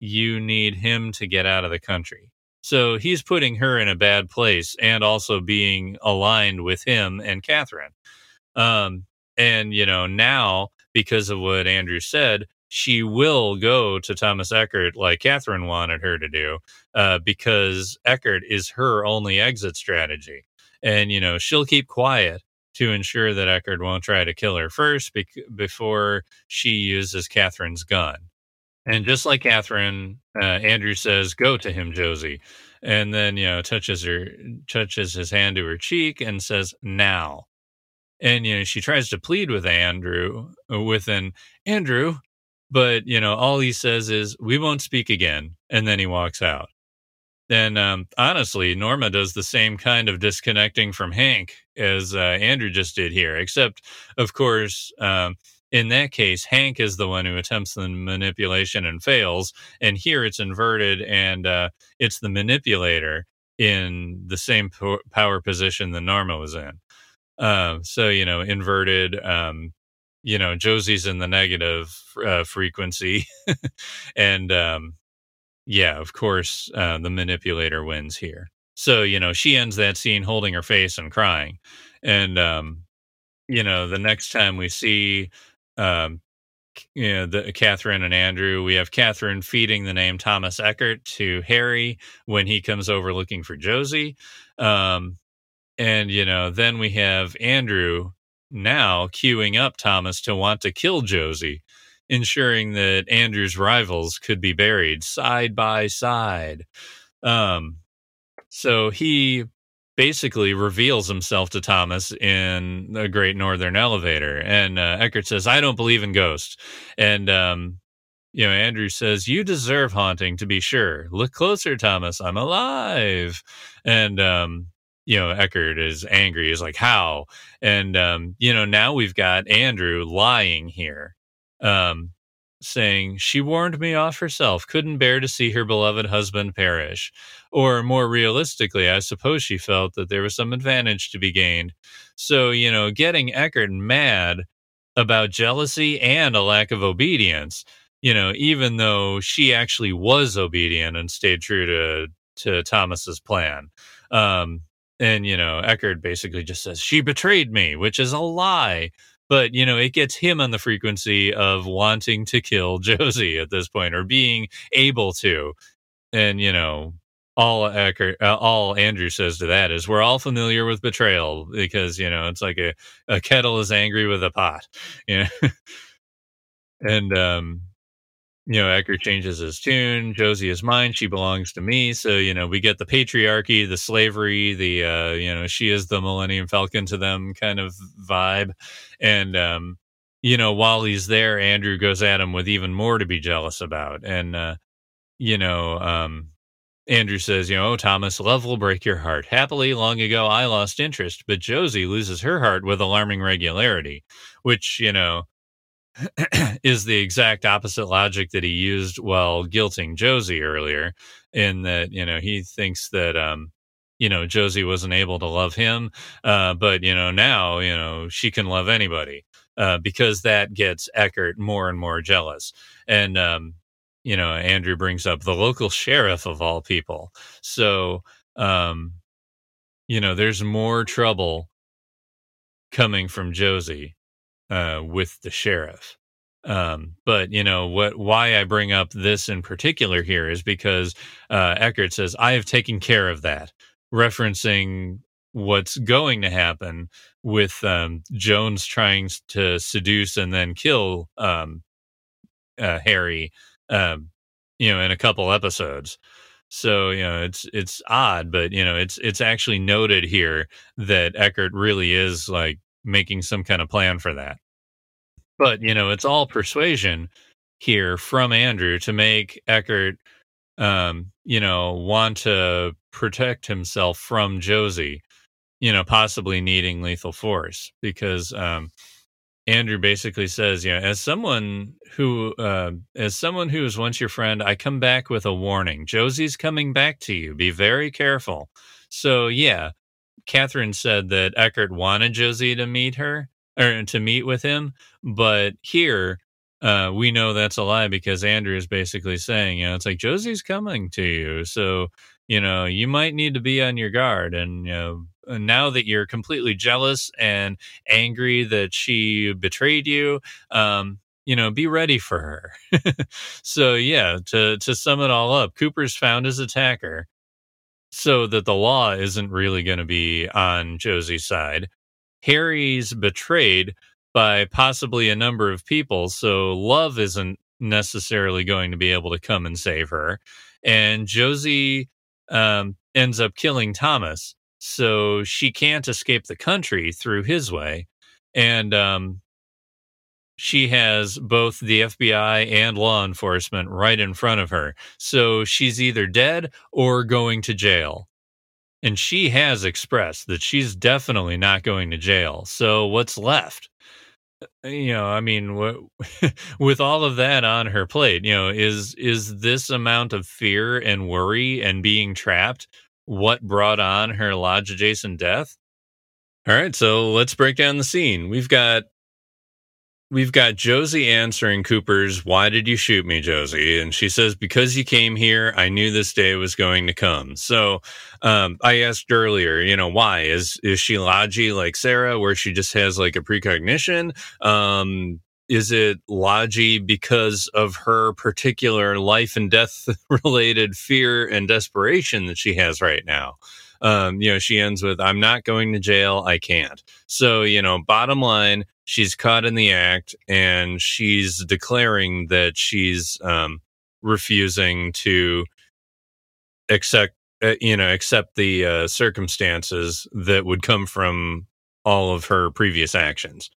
you need him to get out of the country. So he's putting her in a bad place and also being aligned with him and Catherine. Um, and, you know, now because of what Andrew said, she will go to Thomas Eckhardt like Catherine wanted her to do, uh, because Eckhardt is her only exit strategy. And, you know, she'll keep quiet to ensure that Eckhardt won't try to kill her first before she uses Catherine's gun. And just like Catherine, uh, Andrew says, "Go to him, Josie," and then you know touches her, touches his hand to her cheek, and says, "Now." And you know she tries to plead with Andrew, uh, with an Andrew, but you know, all he says is, "We won't speak again," and then he walks out. And um, honestly, Norma does the same kind of disconnecting from Hank as uh, Andrew just did here, except, of course, um, in that case, Hank is the one who attempts the manipulation and fails, and here it's inverted, and uh, it's the manipulator in the same po- power position that Norma was in. Uh, so you know, inverted. Um, you know josie's in the negative uh, frequency and um, yeah of course uh, the manipulator wins here so you know she ends that scene holding her face and crying and um, you know the next time we see um, you know the catherine and andrew we have catherine feeding the name thomas eckhardt to harry when he comes over looking for josie um, and you know then we have andrew now queuing up Thomas to want to kill Josie, ensuring that Andrew's rivals could be buried side by side. Um, so he basically reveals himself to Thomas in the Great Northern Elevator, and uh, Eckhardt says, "I don't believe in ghosts," and um, you know, Andrew says, You deserve haunting to be sure. Look closer, Thomas. I'm alive. And um, you know, Eckhardt is angry. He's like, how? And, um, you know, now we've got Andrew lying here, um, saying, she warned me off herself, couldn't bear to see her beloved husband perish. Or more realistically, I suppose she felt that there was some advantage to be gained. So, you know, getting Eckhardt mad about jealousy and a lack of obedience, you know, even though she actually was obedient and stayed true to, to Thomas's plan. Um, and, you know, Eckhardt basically just says, she betrayed me, which is a lie. But, you know, it gets him on the frequency of wanting to kill Josie at this point or being able to. And, you know, all Eckhardt, uh, all Andrew says to that is, we're all familiar with betrayal because, you know, it's like a, a kettle is angry with a pot. You know? and, um, you know, Eckhardt changes his tune. Josie is mine. She belongs to me. So, you know, we get the patriarchy, the slavery, the, uh, you know, she is the Millennium Falcon to them kind of vibe. And, um, you know, while he's there, Andrew goes at him with even more to be jealous about. And, uh, you know, um, Andrew says, you know, Thomas, love will break your heart. Happily, long ago, I lost interest, but Josie loses her heart with alarming regularity, which, you know, is the exact opposite logic that he used while guilting Josie earlier, in that you know he thinks that um, you know Josie wasn't able to love him, uh, but you know now you know she can love anybody uh, because that gets Eckhardt more and more jealous, and um, you know Andrew brings up the local sheriff of all people, so um, you know there's more trouble coming from Josie uh, with the sheriff. Um, but you know what? Why I bring up this in particular here is because uh, Eckhardt says I have taken care of that, referencing what's going to happen with um, Jones trying to seduce and then kill um, uh, Harry, um, you know, in a couple episodes. So you know, it's it's odd, but you know, it's it's actually noted here that Eckhardt really is like making some kind of plan for that. But, you know, it's all persuasion here from Andrew to make Eckhardt, um, you know, want to protect himself from Josie, you know, possibly needing lethal force because, um, Andrew basically says, you know, as someone who, uh, as someone who was once your friend, I come back with a warning. Josie's coming back to you. Be very careful. So, yeah, Catherine said that Eckhardt wanted Josie to meet her or to meet with him, but here uh, we know that's a lie because Andrew is basically saying, you know, it's like Josie's coming to you, so you know you might need to be on your guard, and you know now that you're completely jealous and angry that she betrayed you, um, you know, be ready for her. so yeah, to to sum it all up, Cooper's found his attacker so that the law isn't really going to be on Josie's side. Harry's betrayed by possibly a number of people, so love isn't necessarily going to be able to come and save her. And Josie um, ends up killing Thomas, so she can't escape the country through his way. And um, she has both the FBI and law enforcement right in front of her. So she's either dead or going to jail. And she has expressed that she's definitely not going to jail. So what's left? Uh, you know, I mean, with all of that on her plate, you know, is is this amount of fear and worry and being trapped what brought on her lodge adjacent death? All right, so let's break down the scene. We've got we've got Josie answering Cooper's, Why did you shoot me, Josie? And she says, Because you came here, I knew this day was going to come. So um, I asked earlier, you know, why? Is is she Logi like Sarah, where she just has like a precognition? Um, is it Logi because of her particular life and death related fear and desperation that she has right now? Um, you know, she ends with, I'm not going to jail. I can't. So, you know, bottom line, she's caught in the act and she's declaring that she's um, refusing to accept uh, you know accept the uh, circumstances that would come from all of her previous actions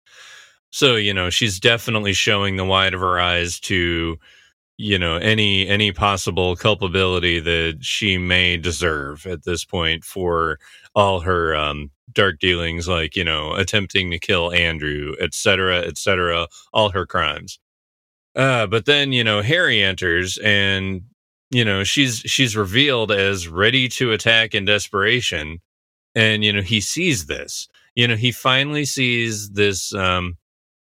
so you know she's definitely showing the wide of her eyes to you know any any possible culpability that she may deserve at this point for all her um dark dealings like you know attempting to kill andrew etc etc all her crimes. Uh but then you know harry enters and you know she's she's revealed as ready to attack in desperation. And you know he sees this. You know he finally sees this um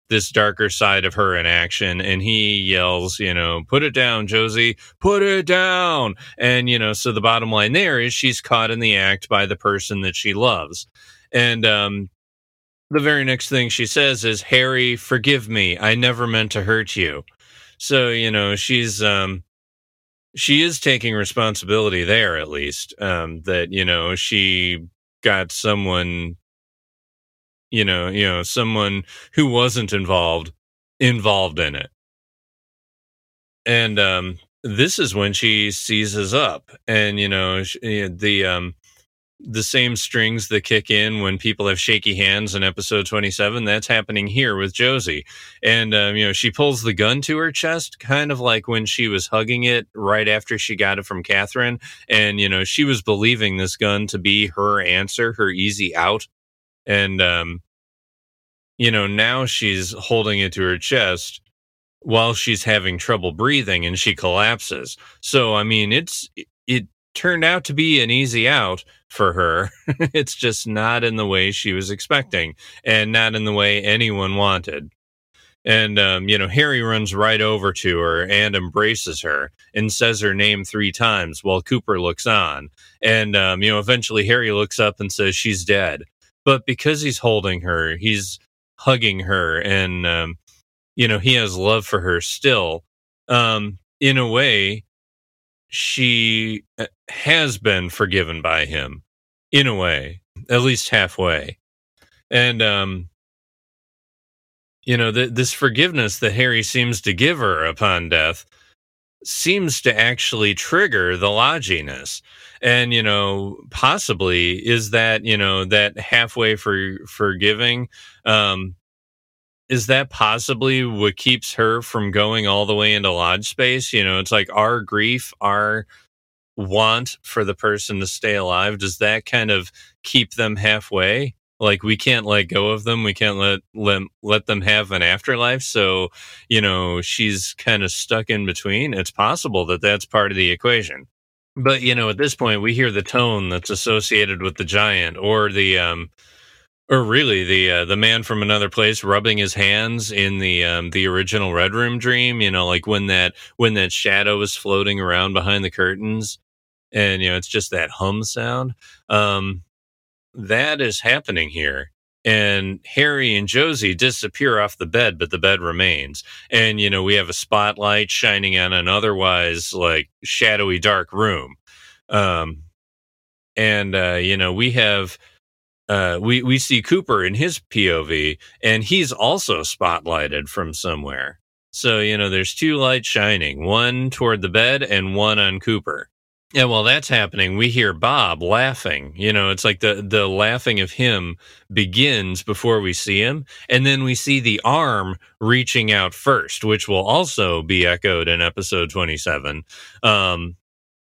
this darker side of her in action and he yells you know put it down josie put it down! And you know so the bottom line there is she's caught in the act by the person that she loves. And um the very next thing she says is harry forgive me. I never meant to hurt you. So you know she's um she is taking responsibility there at least um that you know she got someone you know, you know, someone who wasn't involved involved in it. And um this is when she seizes up and you know she, the um the same strings that kick in when people have shaky hands in episode 27 that's happening here with josie. And um, you know she pulls the gun to her chest kind of like when she was hugging it right after she got it from catherine. And you know she was believing this gun to be her answer her easy out and um you know, now she's holding it to her chest while she's having trouble breathing and she collapses. So, I mean, it's, it turned out to be an easy out for her. it's just not in the way she was expecting and not in the way anyone wanted. And, um, you know, Harry runs right over to her and embraces her and says her name three times while Cooper looks on. And, um, you know, eventually Harry looks up and says she's dead. But because he's holding her, he's hugging her and, um, you know, he has love for her still. Um, in a way, she uh, has been forgiven by him in a way, at least halfway. And, um, you know, th- this forgiveness that Harry seems to give her upon death seems to actually trigger the lodginess. And, you know, possibly is that, you know, that halfway for forgiving, um, is that possibly what keeps her from going all the way into lodge space? You know, it's like our grief, our want for the person to stay alive, does that kind of keep them halfway? Like we can't let go of them we can't let let, let them have an afterlife so you know she's kind of stuck in between it's possible that that's part of the equation. But you know at this point we hear the tone that's associated with the giant or the um or really the uh, the man from another place rubbing his hands in the um, the original red room dream you know like when that when that shadow is floating around behind the curtains and you know it's just that hum sound. Um that is happening here and Harry and Josie disappear off the bed, but the bed remains. And, you know, we have a spotlight shining on an otherwise like shadowy dark room. Um, and, uh, you know, we have, uh, we, we see Cooper in his POV and he's also spotlighted from somewhere. So, you know, there's two lights shining, one toward the bed and one on Cooper. And while that's happening, we hear Bob laughing. You know, it's like the the laughing of him begins before we see him, and then we see the arm reaching out first, which will also be echoed in episode twenty seven. Um,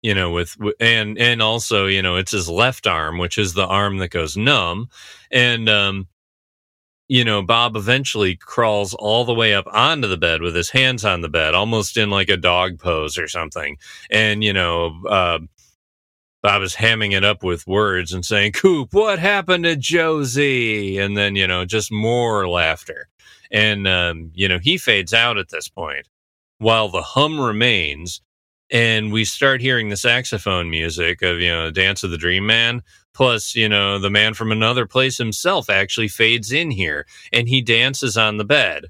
you know, with and and also, you know, it's his left arm, which is the arm that goes numb, and um, you know, Bob eventually crawls all the way up onto the bed with his hands on the bed, almost in like a dog pose or something. And, you know, uh, Bob is hamming it up with words and saying, Coop, what happened to Josie? And then, you know, just more laughter. And, um, you know, he fades out at this point while the hum remains. And we start hearing the saxophone music of, you know, Dance of the Dream Man. Plus, you know, the man from another place himself actually fades in here and he dances on the bed.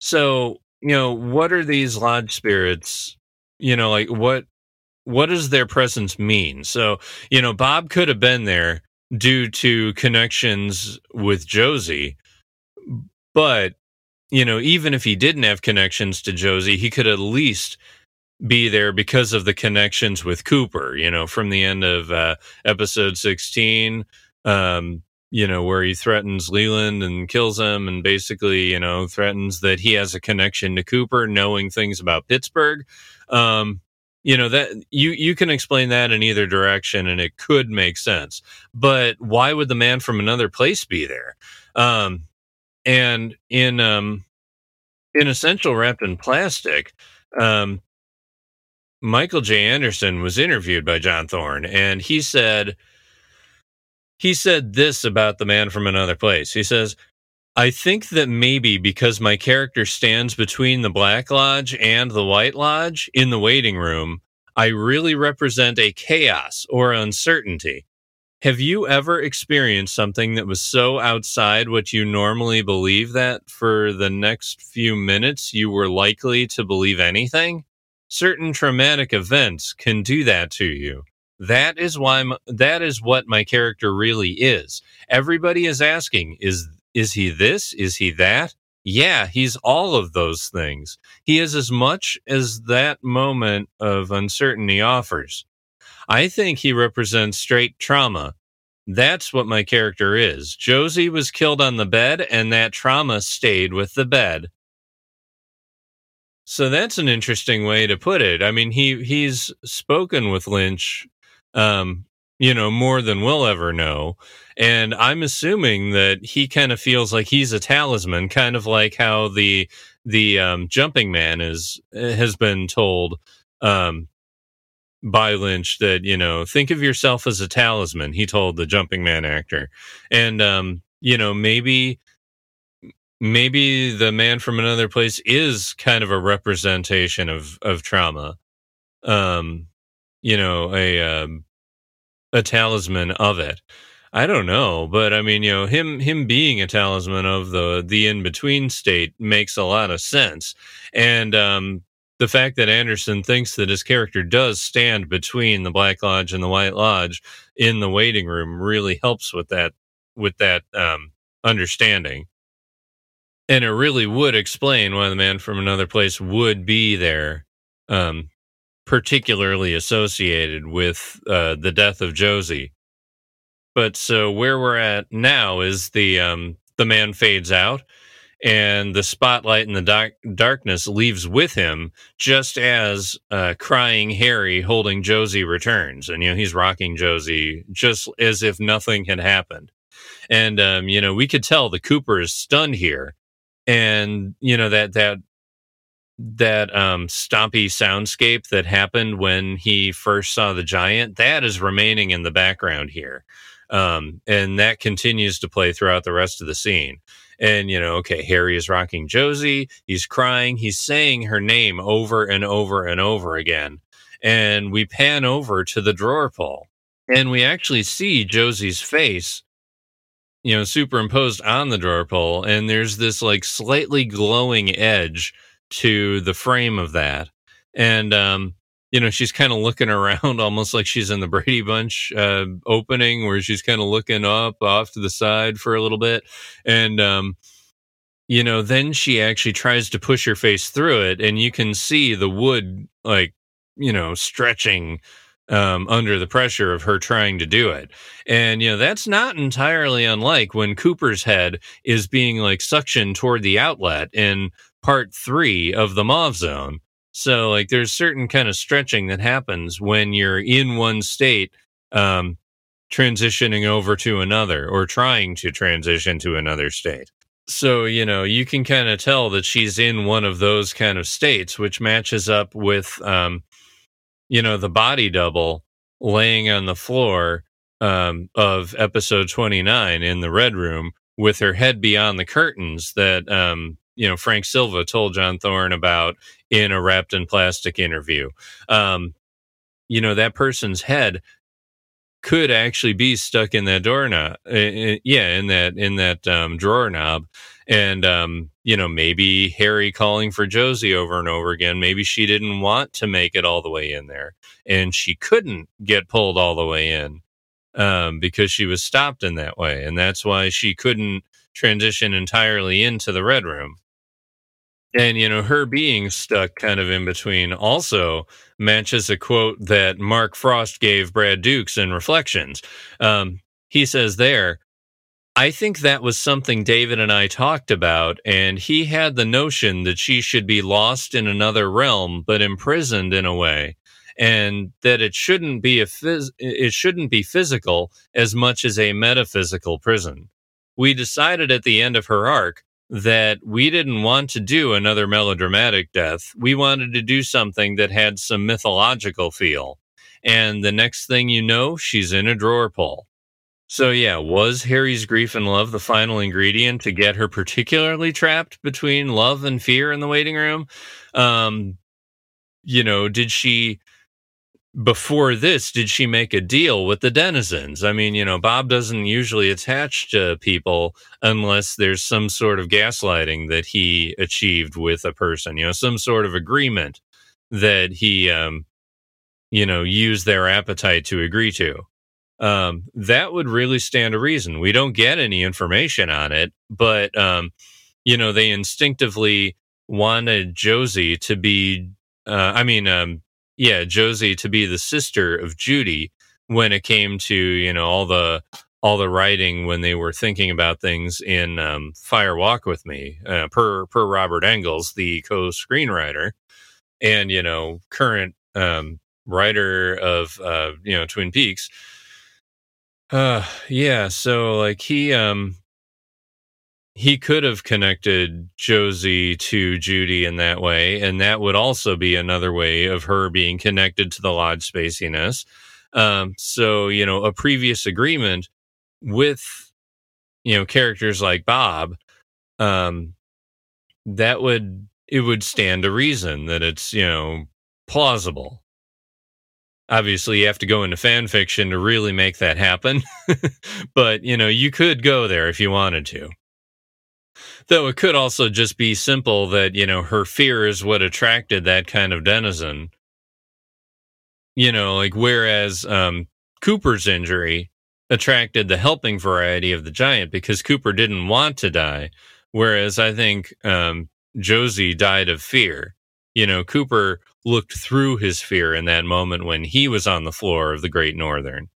So, you know, what are these lodge spirits? You know, like what what does their presence mean? So, you know, Bob could have been there due to connections with Josie, but you know, even if he didn't have connections to Josie, he could at least be there because of the connections with Cooper, you know, from the end of uh, episode 16, um, you know, where he threatens Leland and kills him and basically, you know, threatens that he has a connection to Cooper, knowing things about Pittsburgh. Um, you know that you you can explain that in either direction and it could make sense but why would the man from another place be there um and in um in essential wrapped in plastic um Michael J. Anderson was interviewed by John Thorne, and he said he said this about the man from another place. He says, I think that maybe because my character stands between the Black Lodge and the White Lodge in the waiting room, I really represent a chaos or uncertainty. Have you ever experienced something that was so outside what you normally believe that for the next few minutes you were likely to believe anything? Certain traumatic events can do that to you. That is why that is what my character really is. Everybody is asking is is he this? Is he that? Yeah, he's all of those things. He is as much as that moment of uncertainty offers. I think he represents straight trauma. That's what my character is. Josie was killed on the bed, and that trauma stayed with the bed. So that's an interesting way to put it. I mean, he he's spoken with Lynch um, you know, more than we'll ever know. And I'm assuming that he kind of feels like he's a talisman, kind of like how the the um, jumping man is has been told um, by Lynch that you know think of yourself as a talisman. He told the jumping man actor, and um, you know maybe maybe the man from another place is kind of a representation of of trauma. Um, you know, a um, a talisman of it. I don't know, but I mean, you know, him him being a talisman of the the in between state makes a lot of sense, and um, the fact that Anderson thinks that his character does stand between the Black Lodge and the White Lodge in the waiting room really helps with that with that um, understanding, and it really would explain why the man from another place would be there. Um, particularly associated with uh, the death of Josie. But so where we're at now is the um, the man fades out, and the spotlight in the dark- darkness leaves with him, just as uh, crying Harry holding Josie returns, and you know he's rocking Josie just as if nothing had happened. And um, you know we could tell the Cooper is stunned here, and you know that that that um, stompy soundscape that happened when he first saw the giant that is remaining in the background here um, and that continues to play throughout the rest of the scene. And you know okay harry is rocking josie he's crying he's saying her name over and over and over again and we pan over to the drawer pull and we actually see josie's face you know superimposed on the drawer pull and there's this like slightly glowing edge to the frame of that. And, um, you know, she's kind of looking around almost like she's in the Brady Bunch uh, opening where she's kind of looking up off to the side for a little bit. And, um, you know, then she actually tries to push her face through it, and you can see the wood, like, you know, stretching um, under the pressure of her trying to do it. And, you know, that's not entirely unlike when Cooper's head is being like suctioned toward the outlet in part three of the Mauve Zone. So, like, there's certain kind of stretching that happens when you're in one state, um, transitioning over to another or trying to transition to another state. So, you know, you can kind of tell that she's in one of those kind of states, which matches up with, um, you know, the body double laying on the floor um, of episode 29 in the Red Room with her head beyond the curtains that um, you know Frank Silva told John Thorne about in a wrapped in plastic interview. Um, you know that person's head could actually be stuck in that doorknob. Uh, yeah, in that in that um, drawer knob, and um, you know maybe Harry calling for Josie over and over again. Maybe she didn't want to make it all the way in there, and she couldn't get pulled all the way in um, because she was stopped in that way, and that's why she couldn't transition entirely into the red room and you know her being stuck kind of in between also matches a quote that mark frost gave brad dukes in reflections um, he says there i think that was something david and i talked about and he had the notion that she should be lost in another realm but imprisoned in a way and that it shouldn't be a phys- it shouldn't be physical as much as a metaphysical prison we decided at the end of her arc that we didn't want to do another melodramatic death. We wanted to do something that had some mythological feel. And the next thing you know, she's in a drawer pull. So, yeah, was Harry's grief and love the final ingredient to get her particularly trapped between love and fear in the waiting room? Um, you know, did she before this, did she make a deal with the denizens? I mean, you know, Bob doesn't usually attach to people unless there's some sort of gaslighting that he achieved with a person, you know, some sort of agreement that he, um, you know, used their appetite to agree to. Um, that would really stand a reason. We don't get any information on it, but, um, you know, they instinctively wanted Josie to be, uh, I mean, um, yeah, Josie to be the sister of Judy when it came to you know all the all the writing when they were thinking about things in um, Fire Walk with Me, uh, per per Robert Engels, the co-screenwriter, and you know current um, writer of uh, you know Twin Peaks. Uh yeah, so like he um he could have connected Josie to Judy in that way, and that would also be another way of her being connected to the lodge spaciness. Um, so you know, a previous agreement with you know characters like Bob, um, that would it would stand to reason that it's you know plausible obviously you have to go into fan fiction to really make that happen but you know you could go there if you wanted to. Though it could also just be simple that you know her fear is what attracted that kind of denizen. You know like whereas um cooper's injury attracted the helping variety of the giant because cooper didn't want to die whereas i think um josie died of fear you know cooper looked through his fear in that moment when he was on the floor of the Great Northern.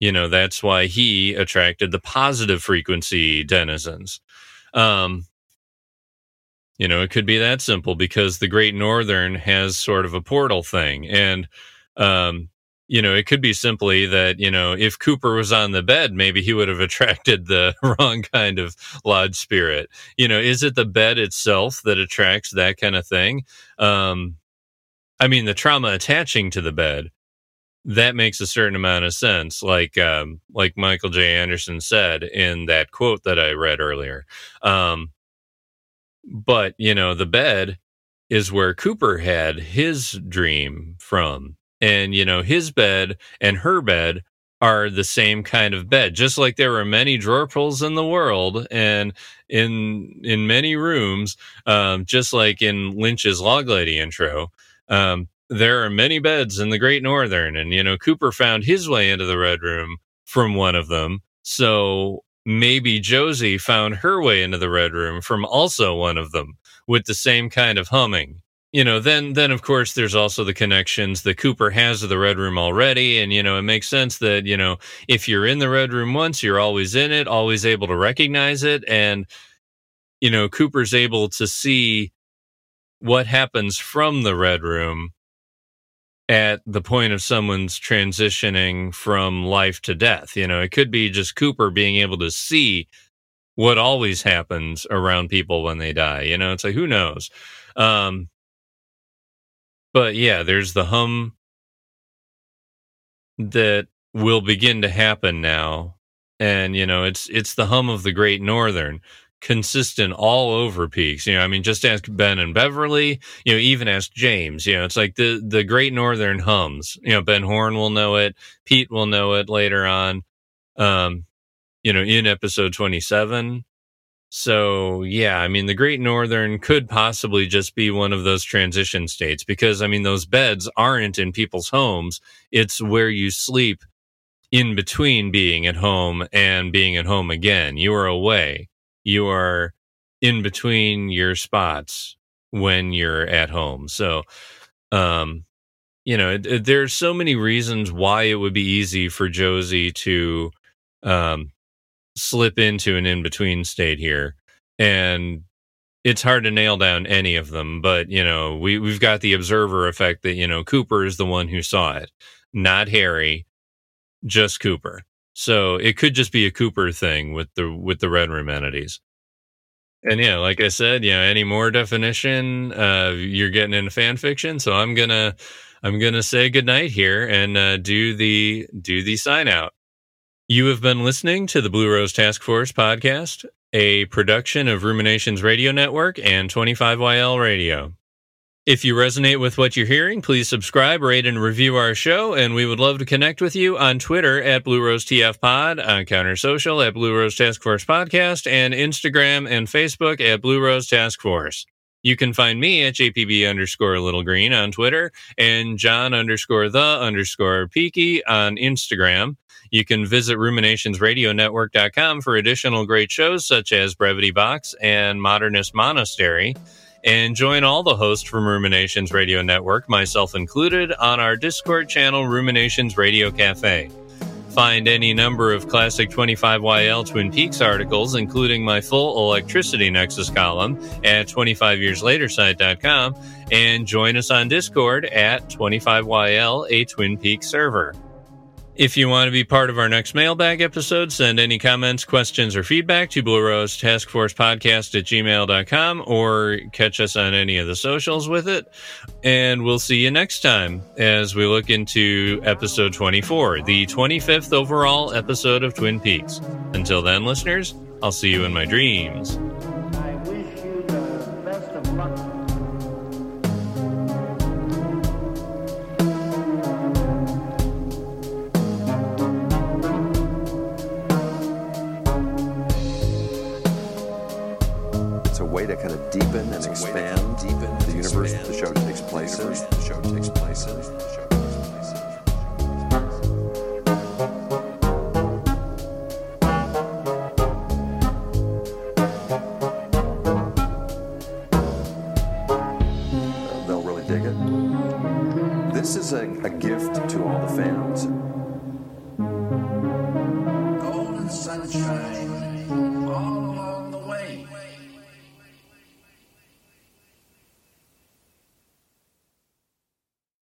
You know, that's why he attracted the positive frequency denizens. Um, you know, it could be that simple because the Great Northern has sort of a portal thing. And, um, you know, it could be simply that, you know, if Cooper was on the bed, maybe he would have attracted the wrong kind of lodge spirit. You know, is it the bed itself that attracts that kind of thing? Um, I mean, the trauma attaching to the bed that makes a certain amount of sense. Like um, like Michael J. Anderson said in that quote that I read earlier. Um, but you know, the bed is where Cooper had his dream from, and you know, his bed and her bed are the same kind of bed just like there were many drawer pulls in the world and in in many rooms um, just like in lynch's log lady intro um, there are many beds in the Great Northern, and you know Cooper found his way into the Red Room from one of them. So maybe Josie found her way into the Red Room from also one of them with the same kind of humming. You know, then then of course there's also the connections that Cooper has to the Red Room already, and you know it makes sense that you know if you're in the Red Room once, you're always in it, always able to recognize it, and you know Cooper's able to see what happens from the red room at the point of someone's transitioning from life to death. You know, it could be just Cooper being able to see what always happens around people when they die. You know, it's like, who knows? Um, but yeah, there's the hum that will begin to happen now. And, you know, it's, it's the hum of the great northern consistent all over peaks. You know, I mean, just ask Ben and Beverly, you know, even ask James, you know, it's like the, the great Northern hums, you know, Ben Horne will know it. Pete will know it later on. Um, you know, in episode 27. So yeah, I mean, the Great Northern could possibly just be one of those transition states because I mean, those beds aren't in people's homes. It's where you sleep in between being at home and being at home again. You are away you are in between your spots when you're at home. So, um, you know, it, it, there's so many reasons why it would be easy for Josie to um, slip into an in between state here. And it's hard to nail down any of them, but you know, we we've got the observer effect that you know Cooper is the one who saw it, not Harry, just Cooper. So it could just be a Cooper thing with the with the Red Room entities. And yeah, like I said, you know, any more definition, uh, you're getting into fan fiction. So I'm gonna I'm gonna say goodnight here and uh, do the do the sign out. You have been listening to the Blue Rose Task Force podcast, a production of Ruminations Radio Network and 25YL Radio. If you resonate with what you're hearing, please subscribe, rate, and review our show. And we would love to connect with you on Twitter at Blue Rose TF Pod, on Counter Social at Blue Rose Task Force Podcast, and Instagram and Facebook at Blue Rose Task Force. You can find me at JPB underscore Little Green on Twitter and John underscore the underscore Peaky on Instagram. You can visit ruminationsradionetwork.com for additional great shows such as Brevity Box and Modernist Monastery and join all the hosts from Ruminations Radio Network, myself included, on our Discord channel, Ruminations Radio Cafe. Find any number of classic 25YL Twin Peaks articles, including my full Electricity Nexus column at 25yearslatersite.com, and join us on Discord at 25YL, a Twin Peaks server. If you want to be part of our next mailbag episode, send any comments, questions, or feedback to Blue Rose Task Force Podcast at gmail.com or catch us on any of the socials with it. And we'll see you next time as we look into episode 24, the 25th overall episode of Twin Peaks. Until then, listeners, I'll see you in my dreams. Deepen and expand deepen the universe that the show takes place in. The show takes place in. The show takes place in. They'll really dig it. This is a, a gift to all the fans